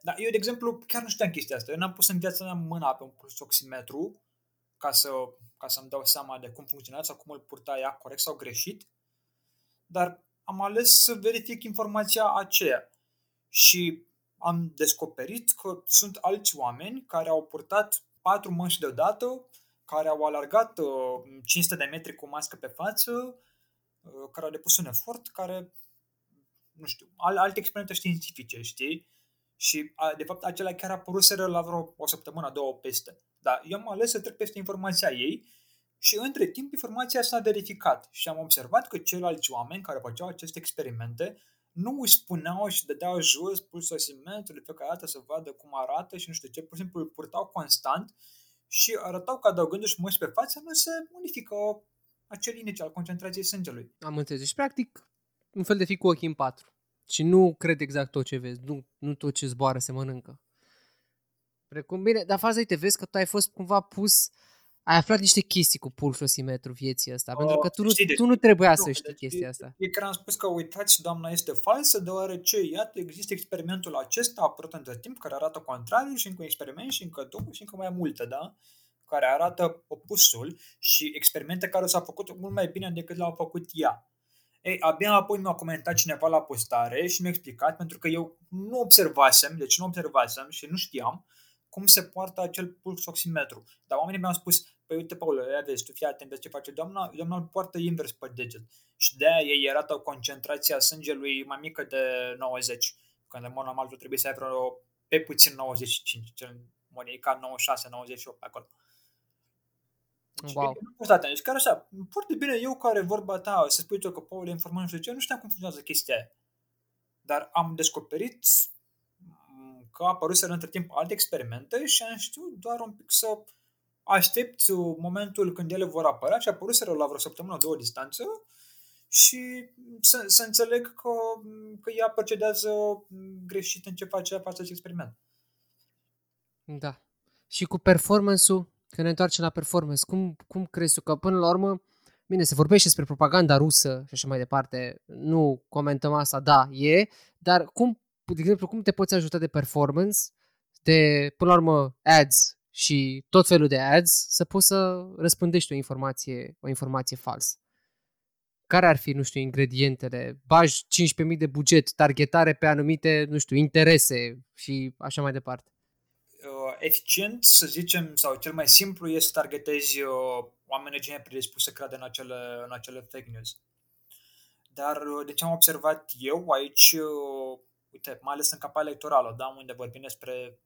Dar eu, de exemplu, chiar nu știam chestia asta. Eu n-am pus în viața mea mâna pe un pulsoximetru ca, să, ca să-mi dau seama de cum funcționează sau cum îl purta ea corect sau greșit, dar am ales să verific informația aceea. Și am descoperit că sunt alți oameni care au purtat patru măști deodată, care au alergat 500 de metri cu mască pe față, care au depus un efort, care, nu știu, alte experimente științifice, știi? Și, de fapt, acelea chiar apăruseră la vreo o săptămână, două peste. Dar eu am ales să trec peste informația ei și, între timp, informația s-a verificat și am observat că ceilalți oameni care făceau aceste experimente nu își spuneau și dădeau jos pulsosimetrul de fiecare dată să vadă cum arată și nu știu ce, pur și simplu îl purtau constant și arătau că adăugându-și măști pe față nu se unifică acel indice al concentrației sângelui. Am înțeles. Deci, practic, un fel de fi cu ochii în patru. Și nu cred exact tot ce vezi. Nu, nu tot ce zboară se mănâncă. Precum bine, dar faza te vezi că tu ai fost cumva pus ai aflat niște chestii cu pulsosimetru vieții ăsta, uh, pentru că tu nu, tu nu trebuia nu, să știi deci chestia asta. E că am spus că uitați, doamna este falsă, deoarece, iată, există experimentul acesta apărut între timp, care arată contrariul și încă un experiment și încă două și încă mai multe, da? Care arată opusul și experimente care s-au făcut mult mai bine decât l-au făcut ea. Ei, abia apoi mi-a comentat cineva la postare și mi-a explicat, pentru că eu nu observasem, deci nu observasem și nu știam, cum se poartă acel pulsoximetru. Dar oamenii mi-au spus, păi uite, Paul, ia vezi, tu fii atent de ce face doamna, doamna îl poartă invers pe deget. Și de aia ei arată o concentrație a sângelui mai mică de 90, când în mod normal tu trebuie să ai vreo pe puțin 95, cel e ca 96, 98 acolo. Deci, wow. Deci chiar așa, foarte bine eu care vorba ta, să spui tu că Paul e informat și ce, nu știam cum funcționează chestia aia. Dar am descoperit că apăruseră între timp alte experimente și am știut doar un pic să aștept momentul când ele vor apărea și apăruseră la vreo săptămână, două distanță și să, să înțeleg că, că ea procedează greșit în ce face ea față experiment. Da. Și cu performance-ul, când ne întoarcem la performance, cum, cum crezi tu că până la urmă, bine, se vorbește despre propaganda rusă și așa mai departe, nu comentăm asta, da, e, dar cum de exemplu, cum te poți ajuta de performance, de, până la urmă, ads și tot felul de ads, să poți să răspândești o informație, o informație falsă. Care ar fi, nu știu, ingredientele? Bagi 15.000 de buget, targetare pe anumite, nu știu, interese și așa mai departe. Uh, eficient, să zicem, sau cel mai simplu este să targetezi uh, oamenii gene predispus să creadă în acele, în acele fake news. Dar uh, de ce am observat eu aici, uh, uite, mai ales în campania electorală, da, unde vorbim despre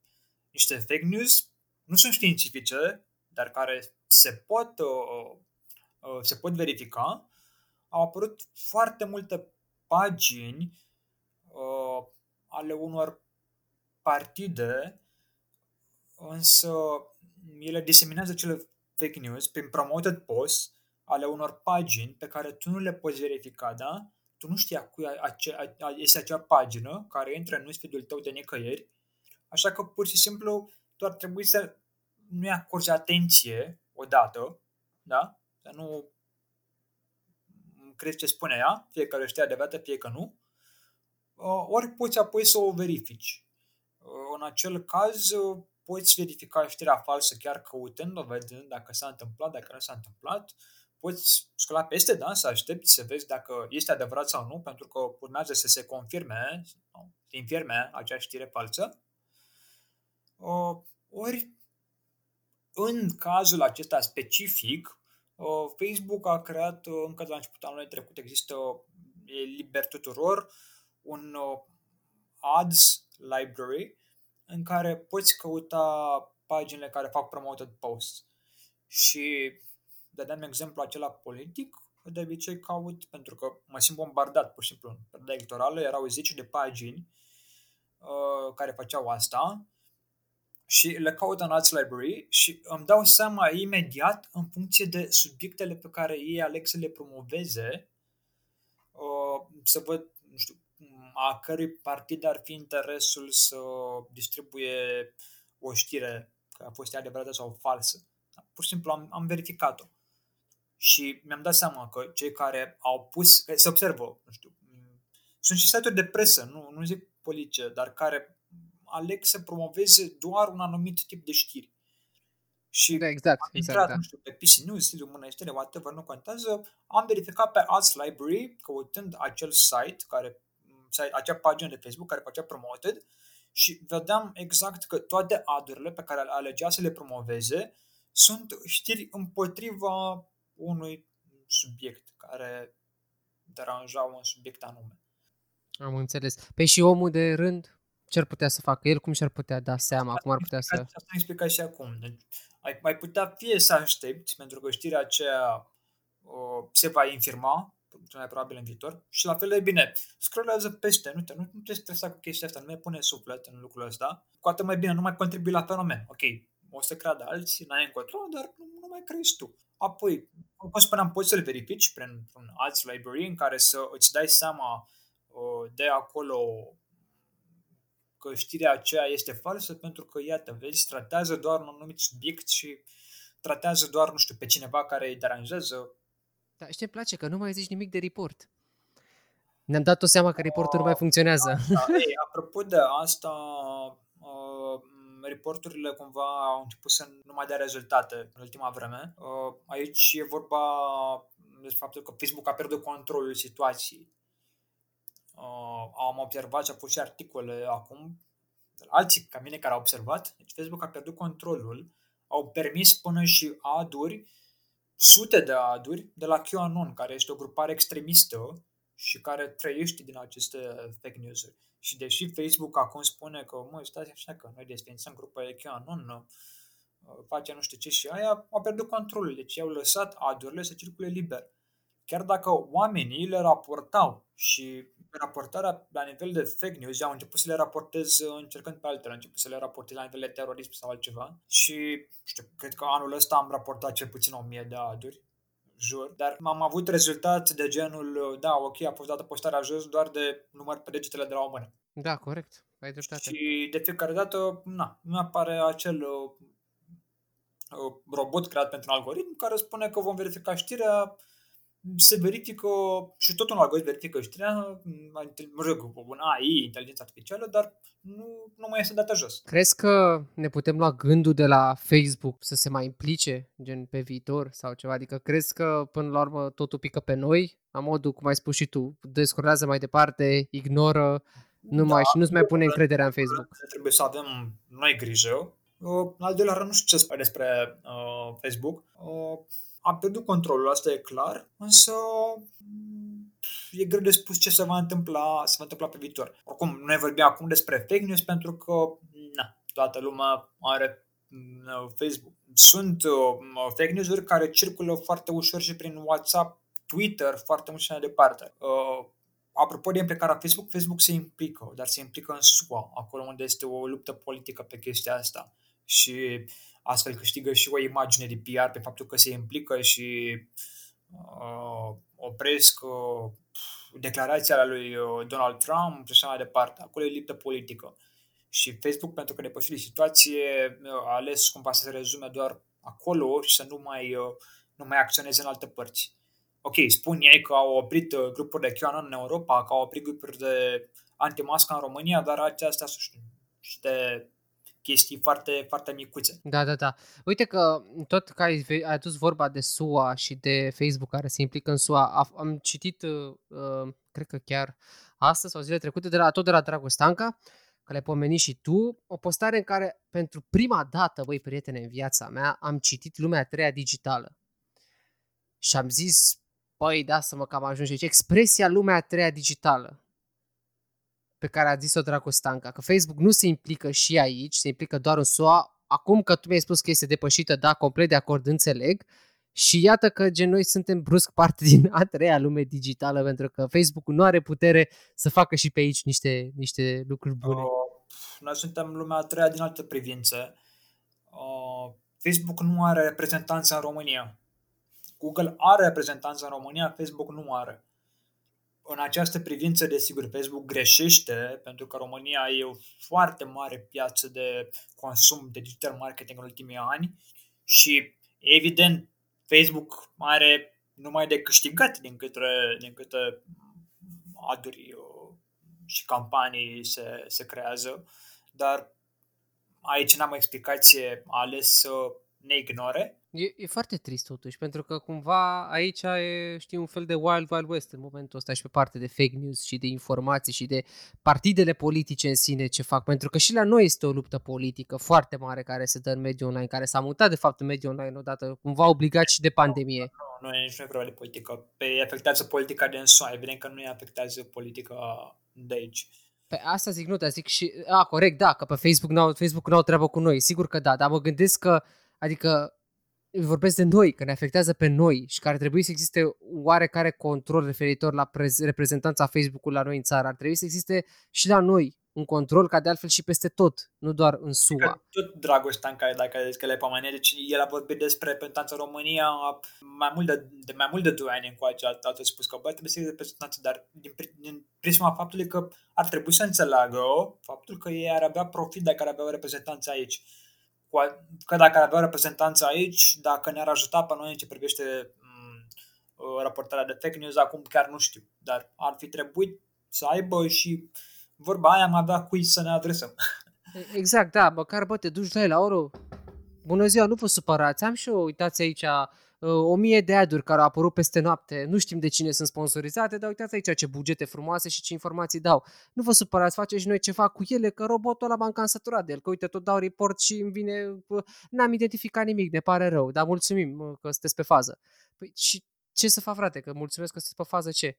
niște fake news, nu sunt științifice, dar care se pot, uh, uh, se pot verifica, au apărut foarte multe pagini uh, ale unor partide, însă ele diseminează cele fake news prin promoted posts ale unor pagini pe care tu nu le poți verifica, da? Tu nu știi a cui ace- a, este acea pagină care intră în newsfeed-ul tău de nicăieri, așa că pur și simplu tu ar trebui să nu-i acorzi atenție odată, da? Să nu crezi ce spune ea, fie că știe adevărată, fie că nu, ori poți apoi să o verifici. În acel caz, poți verifica știrea falsă chiar căutând-o, vedând dacă s-a întâmplat, dacă nu s-a întâmplat, poți scula peste, da, să aștepți să vezi dacă este adevărat sau nu, pentru că urmează să se confirme, să infirme acea știre falsă. Ori, în cazul acesta specific, Facebook a creat încă de la începutul anului trecut, există, e liber tuturor, un ads library în care poți căuta paginile care fac promoted posts. Și dădeam exemplu acela politic, de obicei caut, pentru că mă simt bombardat, pur și simplu. În perioada electorală erau 10 de pagini uh, care făceau asta și le caut în Ads Library și îmi dau seama imediat, în funcție de subiectele pe care ei aleg să le promoveze, uh, să văd, nu știu, a cărui partid ar fi interesul să distribuie o știre, că a fost adevărată sau falsă. Pur și simplu am, am verificat-o. Și mi-am dat seama că cei care au pus, se observă, nu știu, sunt și site-uri de presă, nu, nu zic politice, dar care aleg să promoveze doar un anumit tip de știri. Și da, exact, am exact, intrat, da. nu știu, pe PC News, Silviu Mănăștire, whatever, nu contează, am verificat pe Ads Library, căutând acel site, care, site, acea pagină de Facebook care făcea promoted și vedeam exact că toate adurile pe care alegea să le promoveze sunt știri împotriva unui subiect care deranja un subiect anume. Am înțeles. Păi și omul de rând, ce ar putea să facă? El cum și-ar putea da seama? Cum ar putea să... Asta am explicat și acum. Deci, ai, mai putea fie să aștepți, pentru că știrea aceea o, se va infirma, cel mai probabil în viitor, și la fel de bine, scrollează peste, nu te, nu, nu te stresa cu chestia asta, nu mai pune suflet în lucrul ăsta, cu atât mai bine, nu mai contribui la fenomen. Ok, o să creadă alții, n-ai încotro, dar nu, nu mai crezi tu. Apoi, cum spuneam, poți să-l verifici prin un ads library în care să îți dai seama uh, de acolo că știrea aceea este falsă pentru că, iată, vezi, tratează doar un anumit subiect și tratează doar, nu știu, pe cineva care îi deranjează. Da, și ce place că nu mai zici nimic de report. Ne-am dat o seama că reportul nu mai funcționează. Da, ei, apropo de asta, uh, reporturile cumva au început să nu mai dea rezultate în ultima vreme. Uh, aici e vorba de faptul că Facebook a pierdut controlul situației. Uh, am observat și au fost și articole acum de la alții ca mine care au observat. Deci Facebook a pierdut controlul, au permis până și aduri, sute de aduri de la QAnon, care este o grupare extremistă și care trăiește din aceste fake news-uri. Și deși Facebook acum spune că, mă, stați așa că noi desfințăm grupele QAnon, face nu știu ce și aia, au pierdut controlul. Deci au lăsat adurile să circule liber. Chiar dacă oamenii le raportau și raportarea la nivel de fake news au început să le raportez încercând pe altele, au început să le raportez la nivel de terorism sau altceva și știu, cred că anul ăsta am raportat cel puțin 1000 de aduri jur, dar am avut rezultat de genul, da, ok, a fost dată postarea jos doar de număr pe degetele de la o mână. Da, corect. Ai dreptate. Și de fiecare dată, na, nu apare acel uh, robot creat pentru un algoritm care spune că vom verifica știrea, se verifică și tot un algoritm verifică știrea, mă rog, un AI, inteligență artificială, dar nu, nu mai este dată jos. Crezi că ne putem lua gândul de la Facebook să se mai implice, gen pe viitor sau ceva? Adică crezi că până la urmă totul pică pe noi, la modul, cum ai spus și tu, descurrează mai departe, ignoră, nu mai, da, și nu-ți mai pune încrederea în Facebook. Trebuie să avem noi grijă. În al doilea rând, nu știu ce spune despre uh, Facebook. Uh, am pierdut controlul, asta e clar, însă e greu de spus ce se va întâmpla, se va întâmpla pe viitor. Oricum, noi vorbim acum despre fake news pentru că na, toată lumea are Facebook, sunt uh, fake news-uri care circulă foarte ușor și prin WhatsApp, Twitter, foarte mult și mai departe. Uh, apropo de implicarea Facebook, Facebook se implică, dar se implică în SUA, acolo unde este o luptă politică pe chestia asta. Și astfel câștigă și o imagine de PR pe faptul că se implică și uh, opresc uh, declarația la lui uh, Donald Trump și așa mai departe. Acolo e luptă politică. Și Facebook, pentru că depășit de situație, uh, a ales cumva să se rezume doar acolo și să nu mai, uh, nu mai acționeze în alte părți ok, spun ei că au oprit uh, grupuri de QAnon în Europa, că au oprit grupuri de antimască în România, dar acestea sunt niște chestii foarte, foarte micuțe. Da, da, da. Uite că tot că ai, ai adus vorba de SUA și de Facebook care se implică în SUA, am citit, uh, uh, cred că chiar astăzi sau zile trecute, de la, tot de la Dragoș Stanca, că le-ai pomenit și tu, o postare în care pentru prima dată, băi prietene, în viața mea, am citit lumea a treia digitală. Și am zis, Păi, da, să mă cam ajunge aici. Expresia lumea a treia digitală pe care a zis-o Dracu Stanca, că Facebook nu se implică și aici, se implică doar în SUA. Acum că tu mi-ai spus că este depășită, da, complet de acord, înțeleg. Și iată că gen noi suntem brusc parte <laughs> din a treia lume digitală, pentru că Facebook nu are putere să facă și pe aici niște, niște lucruri bune. Uh, noi suntem lumea a treia din alte privințe. Uh, Facebook nu are reprezentanță în România. Google are reprezentanță în România, Facebook nu are. În această privință, desigur, Facebook greșește, pentru că România e o foarte mare piață de consum de digital marketing în ultimii ani și, evident, Facebook are numai de câștigat din câte, din câte aduri uh, și campanii se, se creează, dar aici n-am o explicație, a ales să ne ignore E, e foarte trist totuși, pentru că cumva aici e, știi, un fel de Wild Wild West în momentul ăsta și pe parte de fake news și de informații și de partidele politice în sine ce fac, pentru că și la noi este o luptă politică foarte mare care se dă în mediul online, care s-a mutat de fapt în mediul online odată, cumva obligat și de pandemie. Nu, nu, nu e nici nu de politică. Pe afectează politica din SUA, evident că nu e afectează politica de aici. Pe asta zic, nu, dar zic și, a, corect, da, că pe Facebook n-au, Facebook n-au treabă cu noi, sigur că da, dar mă gândesc că, adică vorbesc de noi, că ne afectează pe noi și că ar trebui să existe oarecare control referitor la prez- reprezentanța Facebook-ului la noi în țară. Ar trebui să existe și la noi un control ca de altfel și peste tot, nu doar în SUA. Că tot Dragoș care dacă zici că le pomenit, deci el a vorbit despre reprezentanța România mai mult de, de mai mult de 2 ani încoace, a, a spus că bă, trebuie să existe reprezentanță, dar din, din prisma faptului că ar trebui să înțeleagă faptul că ei ar avea profit dacă ar avea o reprezentanță aici că dacă ar avea reprezentanță aici, dacă ne-ar ajuta pe noi în ce privește mm, raportarea de fake news, acum chiar nu știu, dar ar fi trebuit să aibă și vorba aia am avea cui să ne adresăm. Exact, da, măcar bă, te duci la el la oro. Bună ziua, nu vă supărați, am și eu, uitați aici, Uh, o mie de aduri care au apărut peste noapte, nu știm de cine sunt sponsorizate, dar uitați aici ce bugete frumoase și ce informații dau. Nu vă supărați, face și noi ceva cu ele, că robotul ăla m-am cam săturat de el, că uite, tot dau report și îmi vine, n-am identificat nimic, ne pare rău, dar mulțumim că sunteți pe fază. Păi și ce să fac, frate, că mulțumesc că sunteți pe fază, ce?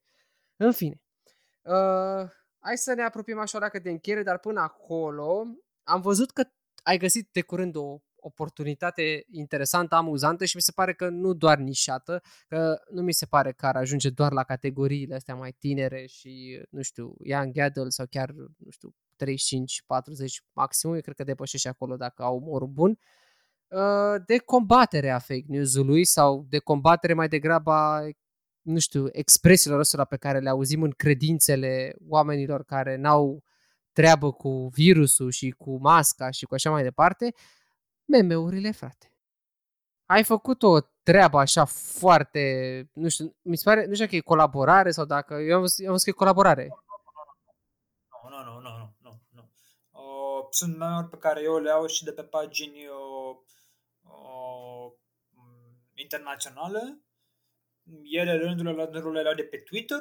În fine. Uh, hai să ne apropiem așa o de încheiere, dar până acolo am văzut că ai găsit de curând o oportunitate interesantă, amuzantă și mi se pare că nu doar nișată, că nu mi se pare că ar ajunge doar la categoriile astea mai tinere și, nu știu, young adult sau chiar, nu știu, 35-40 maxim, eu cred că depășește acolo dacă au umorul bun, uh, de combatere a fake news-ului sau de combatere mai degrabă a, nu știu, expresiilor ăstora pe care le auzim în credințele oamenilor care n-au treabă cu virusul și cu masca și cu așa mai departe, meme-urile, frate. Ai făcut o treabă așa foarte, nu știu, mi se pare, nu știu că e colaborare sau dacă, eu am văzut, am văzut că e colaborare. Nu, nu, nu, nu, nu, nu. Uh, sunt meme pe care eu le au și de pe pagini uh, uh, internaționale. Ele rândurile la rândurile le au de pe Twitter.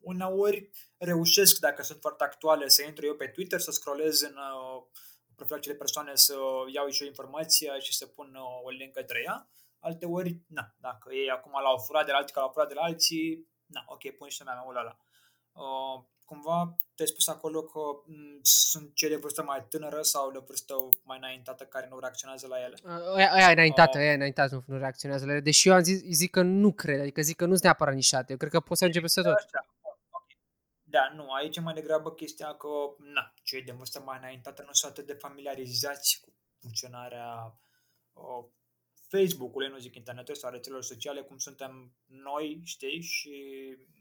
Uneori reușesc, dacă sunt foarte actuale, să intru eu pe Twitter, să scrollez în uh, profil acele persoane să iau și o informație și să pun uh, o link către ea. Alte ori, na, dacă ei acum l-au furat de la alții, că l-au furat de la alții, na, ok, pun și mea ul ăla. Uh, cumva te-ai spus acolo că m, sunt cei de vârstă mai tânără sau de vârstă mai înaintată care nu reacționează la ele. Aia, aia înaintată, Oh. aia înaintată nu, nu reacționează la ele. Deși eu am zis, zic că nu cred, adică zic că nu sunt neapărat nișate. Eu cred că poți să începi să tot. Așa. Ok. Da, nu, aici e mai degrabă chestia că na, cei de vârstă mai înaintată nu sunt atât de familiarizați cu funcționarea uh, Facebook-ului, nu zic internetului sau rețelelor sociale, cum suntem noi, știi, și,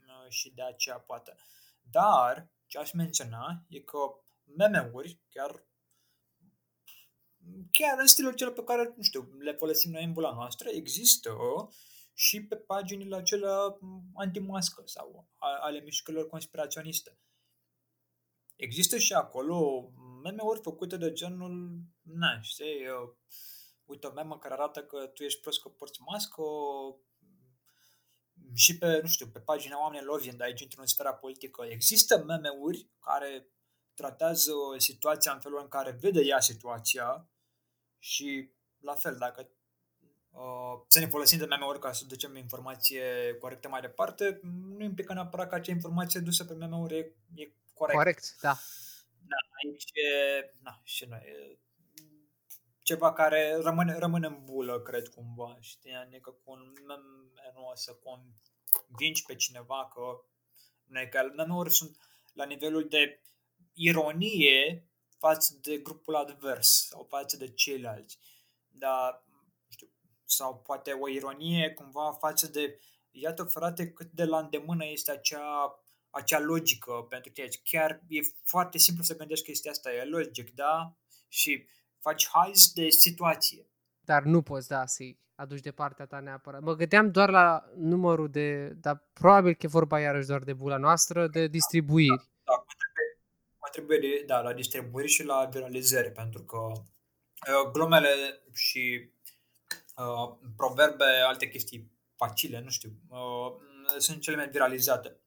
uh, și de aceea poate. Dar, ce aș menționa e că meme-uri, chiar chiar în stilul cel pe care, nu știu, le folosim noi în bula noastră, există și pe paginile acelea m, antimască sau a- ale mișcărilor conspiraționiste. Există și acolo meme-uri făcute de genul, na, știi, uh, uite o memă care arată că tu ești prost că porți mască, și pe, nu știu, pe pagina oamenilor vin, de aici într-o sfera politică, există meme-uri care tratează situația în felul în care vede ea situația și la fel, dacă uh, să ne folosim de meme-uri ca să ducem informație corectă mai departe, nu implică neapărat că acea informație dusă pe meme-uri e, e corectă. Corect, da. Aici e, na, și noi, e ceva care rămâne, rămâne în bulă, cred, cumva, știi? Adică cu un meme nu o să convingi pe cineva că nu e că meme-uri sunt la nivelul de ironie față de grupul advers sau față de ceilalți. Dar, nu știu, sau poate o ironie cumva față de iată frate cât de la îndemână este acea, acea logică pentru tine. Chiar e foarte simplu să gândești chestia asta, e logic, da? Și faci haz de situație. Dar nu poți, da, să-i aduci de partea ta neapărat. Mă gândeam doar la numărul de, dar probabil că e vorba iarăși doar de bula noastră, de distribuiri. Da, contribuie, contribuie da, la distribuiri și la viralizări, pentru că uh, glumele și uh, proverbe, alte chestii facile, nu știu, uh, sunt cele mai viralizate.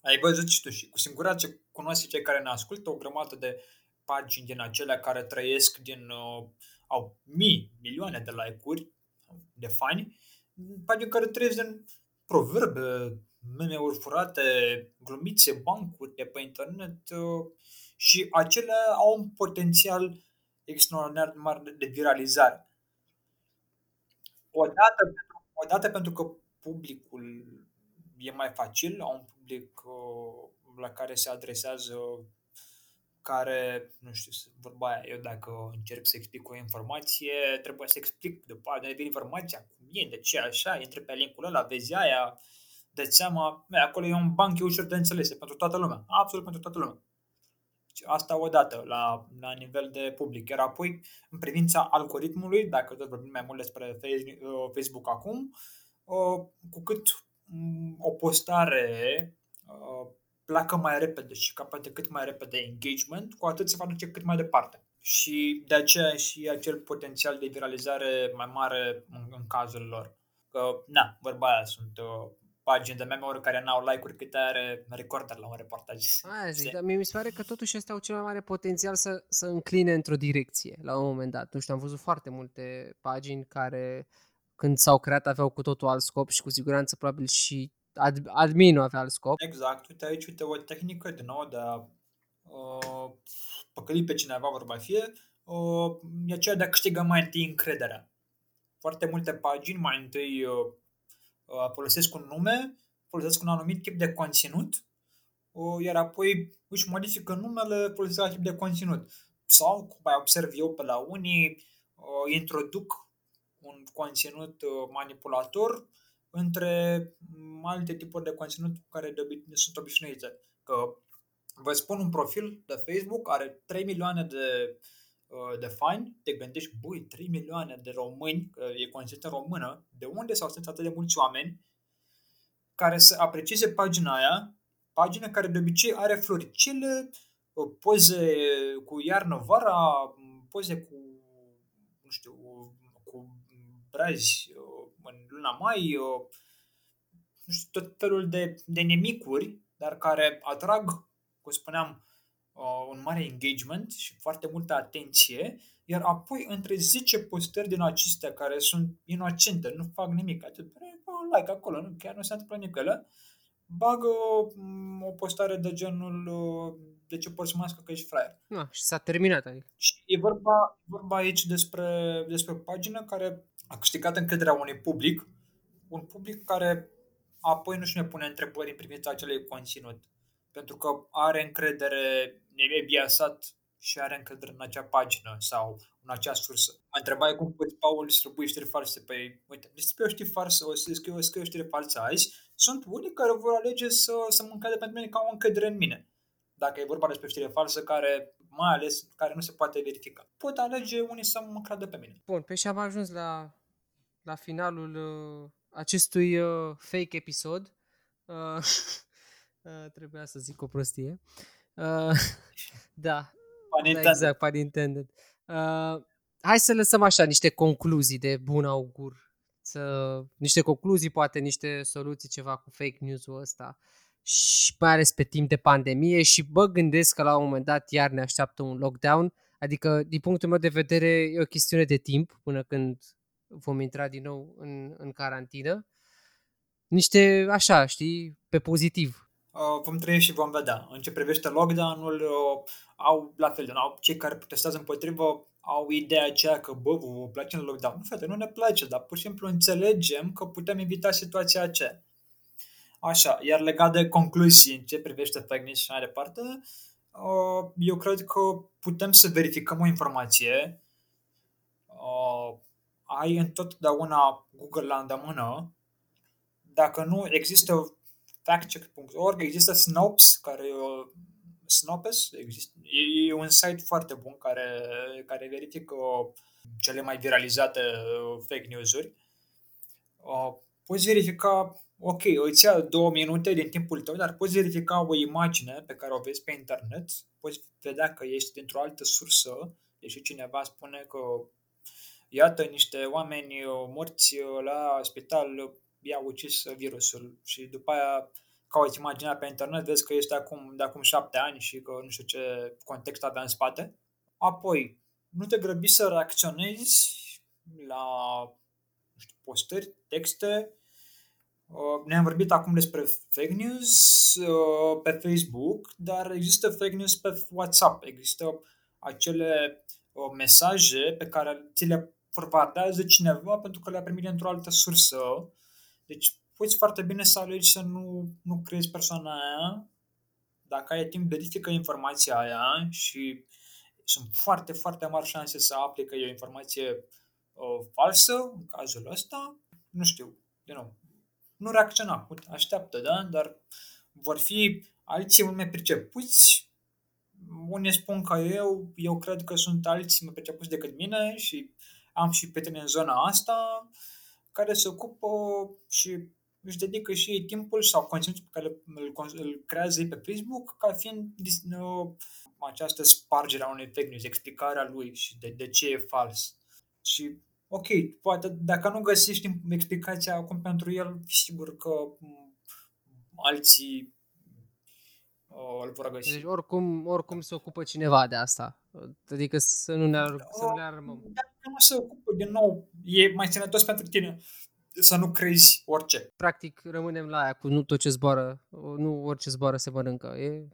Ai văzut și tu și cu siguranță cunoști cei care ne ascultă o grămadă de pagini din acelea care trăiesc din uh, au mii, milioane de like-uri, de fani, pagini care trăiesc din proverbe, meme-uri furate, glumițe, bancuri de pe internet uh, și acelea au un potențial extraordinar de mare de- de viralizare. Odată, pentru- odată pentru că publicul e mai facil, au un public uh, la care se adresează care, nu știu, vorba aia, eu dacă încerc să explic o informație, trebuie să explic după aia, de vine informația, cum e, de ce așa, intre pe linkul ăla, vezi aia, de seama, bă, acolo e un banc, e ușor de înțeles, e pentru toată lumea, absolut pentru toată lumea. Deci Asta odată, la, la nivel de public. Iar apoi, în privința algoritmului, dacă tot vorbim mai mult despre Face- uh, Facebook acum, uh, cu cât mm, o postare uh, pleacă mai repede și capătă cât mai repede engagement, cu atât se va duce cât mai departe. Și de aceea și acel potențial de viralizare mai mare în, în cazul lor. Că, na, vorba aia, sunt uh, pagini de meme-uri care n-au like-uri câte are recorder la un reportaj. Aia zic, Știi? dar mie mi se pare că totuși ăsta au cel mai mare potențial să, să încline într-o direcție la un moment dat. Nu știu, am văzut foarte multe pagini care când s-au creat aveau cu totul alt scop și cu siguranță probabil și ad, adminul avea alt scop. Exact, uite aici, uite o tehnică din nou de a uh, păcăli pe cineva, vorba fie, uh, e aceea de a câștiga mai întâi încrederea. Foarte multe pagini mai întâi uh, uh, folosesc un nume, folosesc un anumit tip de conținut, uh, iar apoi își modifică numele, folosesc alt tip de conținut. Sau, cum mai observ eu pe la unii, uh, introduc un conținut uh, manipulator între mm, alte tipuri de conținut cu care de obi- sunt obișnuite. Că vă spun un profil de Facebook, are 3 milioane de, uh, de fani, te gândești, băi, 3 milioane de români, că e conținut în română, de unde s-au strâns atât de mulți oameni care să aprecieze pagina aia, pagina care de obicei are floricele, uh, poze cu iarnă-vara, poze cu, nu știu, cu brazi uh, în luna mai, uh, nu știu, tot felul de, de nemicuri, dar care atrag, cum spuneam, uh, un mare engagement și foarte multă atenție, iar apoi între 10 postări din acestea care sunt inocente, nu fac nimic, atât, bă, un like acolo, nu, chiar nu se întâmplă nimic ăla, bagă mm, o postare de genul uh, de ce poți să mască că ești fraier. Na, și s-a terminat. Adică. Și e vorba, vorba aici despre, despre o pagină care a câștigat încrederea unui public, un public care apoi nu-și ne pune întrebări în privința acelui conținut. Pentru că are încredere, e biasat și are încredere în acea pagină sau în acea sursă. Mă întrebai cum poți, Paul, distribui știri false pe ei. Uite, distribui o știri falsă, o să scriu, o scriu o știri falsă azi. Sunt unii care vor alege să, să mă încredere pentru mine ca o încredere în mine. Dacă e vorba despre știre falsă, care, mai ales, care nu se poate verifica. Pot alege unii să mă încredă pe mine. Bun, pe și am ajuns la, la finalul uh, acestui uh, fake episod. Uh, <laughs> uh, trebuia să zic o prostie. Uh, <laughs> da, Pun da, intended. exact, pun intended. Uh, hai să lăsăm așa niște concluzii de bun augur. Să, niște concluzii, poate niște soluții, ceva cu fake news-ul ăsta. Și mai ales pe timp de pandemie și bă, gândesc că la un moment dat iar ne așteaptă un lockdown. Adică, din punctul meu de vedere, e o chestiune de timp până când vom intra din nou în, în carantină. Niște, așa, știi, pe pozitiv. Uh, vom trăi și vom vedea. În ce privește lockdown-ul, uh, au la fel, au cei care protestează împotrivă au ideea aceea că, bă, vă, vă place în lockdown. Nu, frate, nu ne place, dar pur și simplu înțelegem că putem evita situația aceea. Așa, iar legat de concluzii în ce privește fake news și mai departe, uh, eu cred că putem să verificăm o informație. Uh, ai întotdeauna Google la îndemână. Dacă nu, există factcheck.org, există Snopes, care e o Snopes, există, e, e un site foarte bun care, care verifică cele mai viralizate uh, fake news-uri. Uh, poți verifica, ok, îți ia două minute din timpul tău, dar poți verifica o imagine pe care o vezi pe internet, poți vedea că ești dintr-o altă sursă, deși cineva spune că iată niște oameni uh, morți uh, la spital i-a ucis virusul și după aia cauți imaginea pe internet, vezi că este acum, de acum șapte ani și că nu știu ce context avea în spate. Apoi, nu te grăbi să reacționezi la nu știu, postări, texte. Uh, Ne-am vorbit acum despre fake news uh, pe Facebook, dar există fake news pe WhatsApp. Există acele uh, mesaje pe care ți le forwardează cineva pentru că le-a primit într-o altă sursă. Deci poți foarte bine să alegi să nu, nu crezi persoana aia. Dacă ai timp, verifică informația aia și sunt foarte, foarte mari șanse să afli că e o informație uh, falsă, în cazul ăsta. Nu știu, din nou, nu reacționa, așteaptă, da? Dar vor fi alții mult mai pricepuți. Unii spun că eu, eu cred că sunt alții mai pricepuți decât mine și am și prieteni în zona asta care se ocupă și își dedică și ei timpul sau conținutul pe care îl, îl creează ei pe Facebook ca fiind uh, această spargere a unei fake news, explicarea lui și de, de ce e fals. Și ok, poate dacă nu găsești explicația acum pentru el, sigur că m, alții uh, îl vor găsi. Deci oricum, oricum se ocupă cineva de asta. Adică să nu ne, ar, să nu ne armăm. Dacă nu se ocupă, din nou, e mai sănătos pentru tine să nu crezi orice. Practic rămânem la aia cu nu tot ce zboară, nu orice zboară se mănâncă. E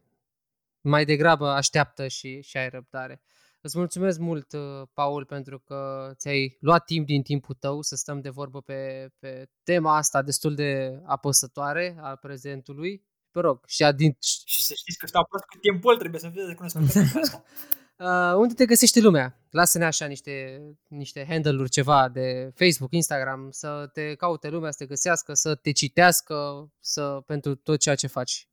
mai degrabă așteaptă și, și ai răbdare. Îți mulțumesc mult, uh, Paul, pentru că ți-ai luat timp din timpul tău să stăm de vorbă pe, pe tema asta destul de apăsătoare a prezentului. Te rog, și a din... Și să știți că stau prost cu timpul, trebuie să fiți recunoscători pentru <laughs> asta. Uh, unde te găsește lumea? Lasă-ne așa niște, niște handle-uri ceva de Facebook, Instagram, să te caute lumea, să te găsească, să te citească să, pentru tot ceea ce faci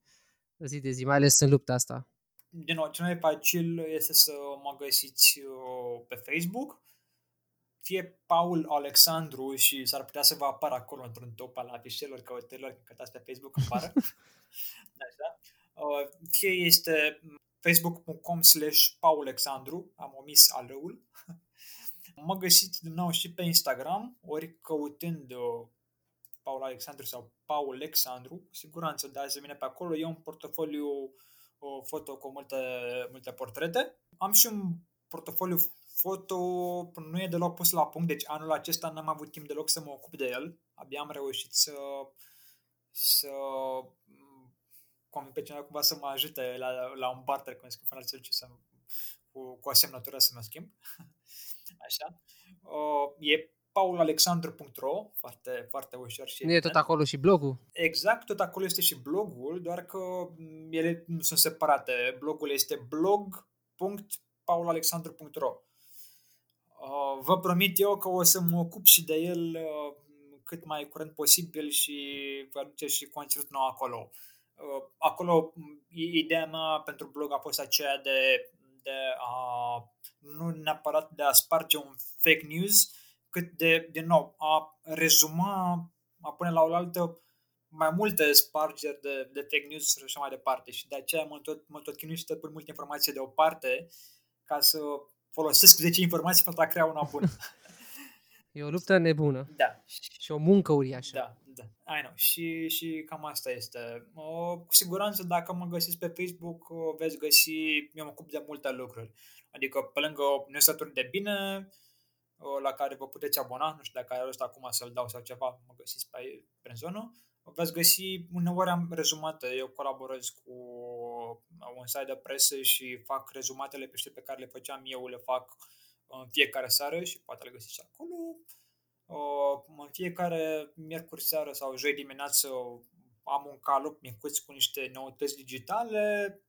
zi de zi, mai ales în lupta asta. Din nou, cel mai facil este să mă găsiți uh, pe Facebook, fie Paul Alexandru și s-ar putea să vă apară acolo într-un top al afișelor căutărilor, când căutați pe Facebook apară. <laughs> Așa. Uh, fie este facebook.com slash paulexandru, am omis alăul. mă găsiți din nou și pe Instagram, ori căutând uh, Paul Alexandru sau Paul Alexandru, cu siguranță da, se vine pe acolo. E un portofoliu uh, foto cu multe, multe portrete. Am și un portofoliu foto, nu e deloc pus la punct, deci anul acesta n-am avut timp deloc să mă ocup de el. Abia am reușit să, să cum pe cineva cumva să mă ajute la, la un barter, cum zic, fără ce să, cu, cu o semnătură să mă schimb. <laughs> Așa. Uh, e paulalexandru.ro, foarte, foarte ușor și Nu e tot acolo și blogul? Exact, tot acolo este și blogul, doar că mm, ele nu sunt separate. Blogul este blog.paulalexandru.ro uh, Vă promit eu că o să mă ocup și de el uh, cât mai curând posibil și vă aduce și conținut nou acolo. Uh, acolo, mm, ideea mea pentru blog a fost aceea de, de a nu neapărat de a sparge un fake news, cât de, din nou, a rezuma, a pune la oaltă mai multe spargeri de, de fake news și așa mai departe. Și de aceea mă tot, mă tot chinui și tot pun multe informații deoparte ca să folosesc 10 informații pentru a crea una bună. <laughs> E o luptă nebună. Da. Și o muncă uriașă. Da, da. I know. Și, și cam asta este. O, cu siguranță dacă mă găsiți pe Facebook o, veți găsi, eu mă ocup de multe lucruri. Adică pe lângă newsletter de bine, la care vă puteți abona, nu știu dacă are ăsta acum să-l dau sau ceva, mă găsiți pe, pe zonă. Veți găsi, uneori am rezumate, eu colaborez cu un site de presă și fac rezumatele pe pe care le făceam eu, le fac în fiecare seară și poate le găsiți acolo. În fiecare miercuri seară sau joi dimineață am un calup micuț cu niște noutăți digitale.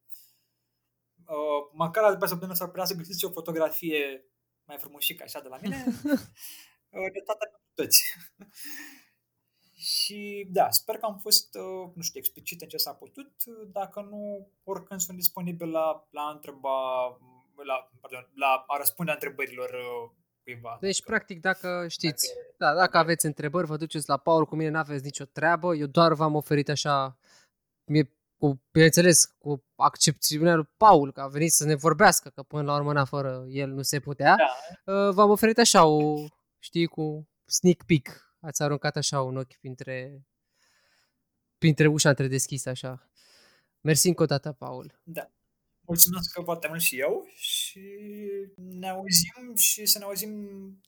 Măcar după săptămână s-ar putea să găsiți o fotografie mai frumușică așa de la mine, <laughs> de toate toți. <laughs> și da, sper că am fost, uh, nu știu, explicit în ce s-a putut. Dacă nu, oricând sunt disponibil la, la a întreba, la, pardon, la a răspunde a întrebărilor uh, cuiva. Deci, dacă, practic, dacă știți, dacă, da, dacă aveți întrebări, vă duceți la Paul, cu mine n-aveți nicio treabă, eu doar v-am oferit așa, mie cu, bineînțeles, cu accepțiunea lui Paul, că a venit să ne vorbească, că până la urmă, na, fără el nu se putea, da. Uh, v-am oferit așa o, știi, cu sneak peek. Ați aruncat așa un ochi printre, printre ușa întredeschisă, așa. Mersi încă o dată, Paul. Da. Mulțumesc foarte mult și eu și ne auzim și să ne auzim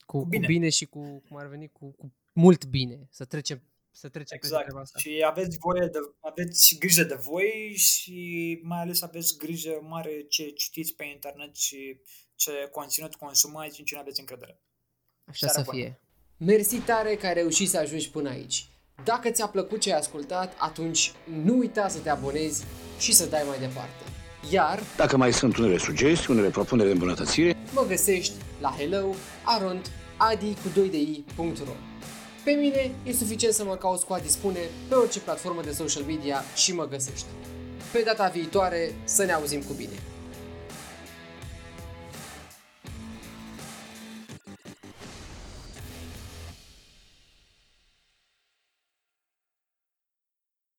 cu, cu bine. Cu bine și cu, cum ar veni, cu, cu mult bine. Să trecem să trecem exact. pe asta. Și aveți voie de, aveți grijă de voi și mai ales aveți grijă mare ce citiți pe internet și ce conținut consumați în cine aveți încredere. Așa Seara să bună. fie. Mersi tare că ai reușit să ajungi până aici. Dacă ți-a plăcut ce ai ascultat, atunci nu uita să te abonezi și să dai mai departe. Iar, dacă mai sunt unele sugestii, unele propuneri de îmbunătățire, mă găsești la hello arond adi cu 2 de pe mine e suficient să mă cauți cu a dispune pe orice platformă de social media și mă găsești. Pe data viitoare să ne auzim cu bine!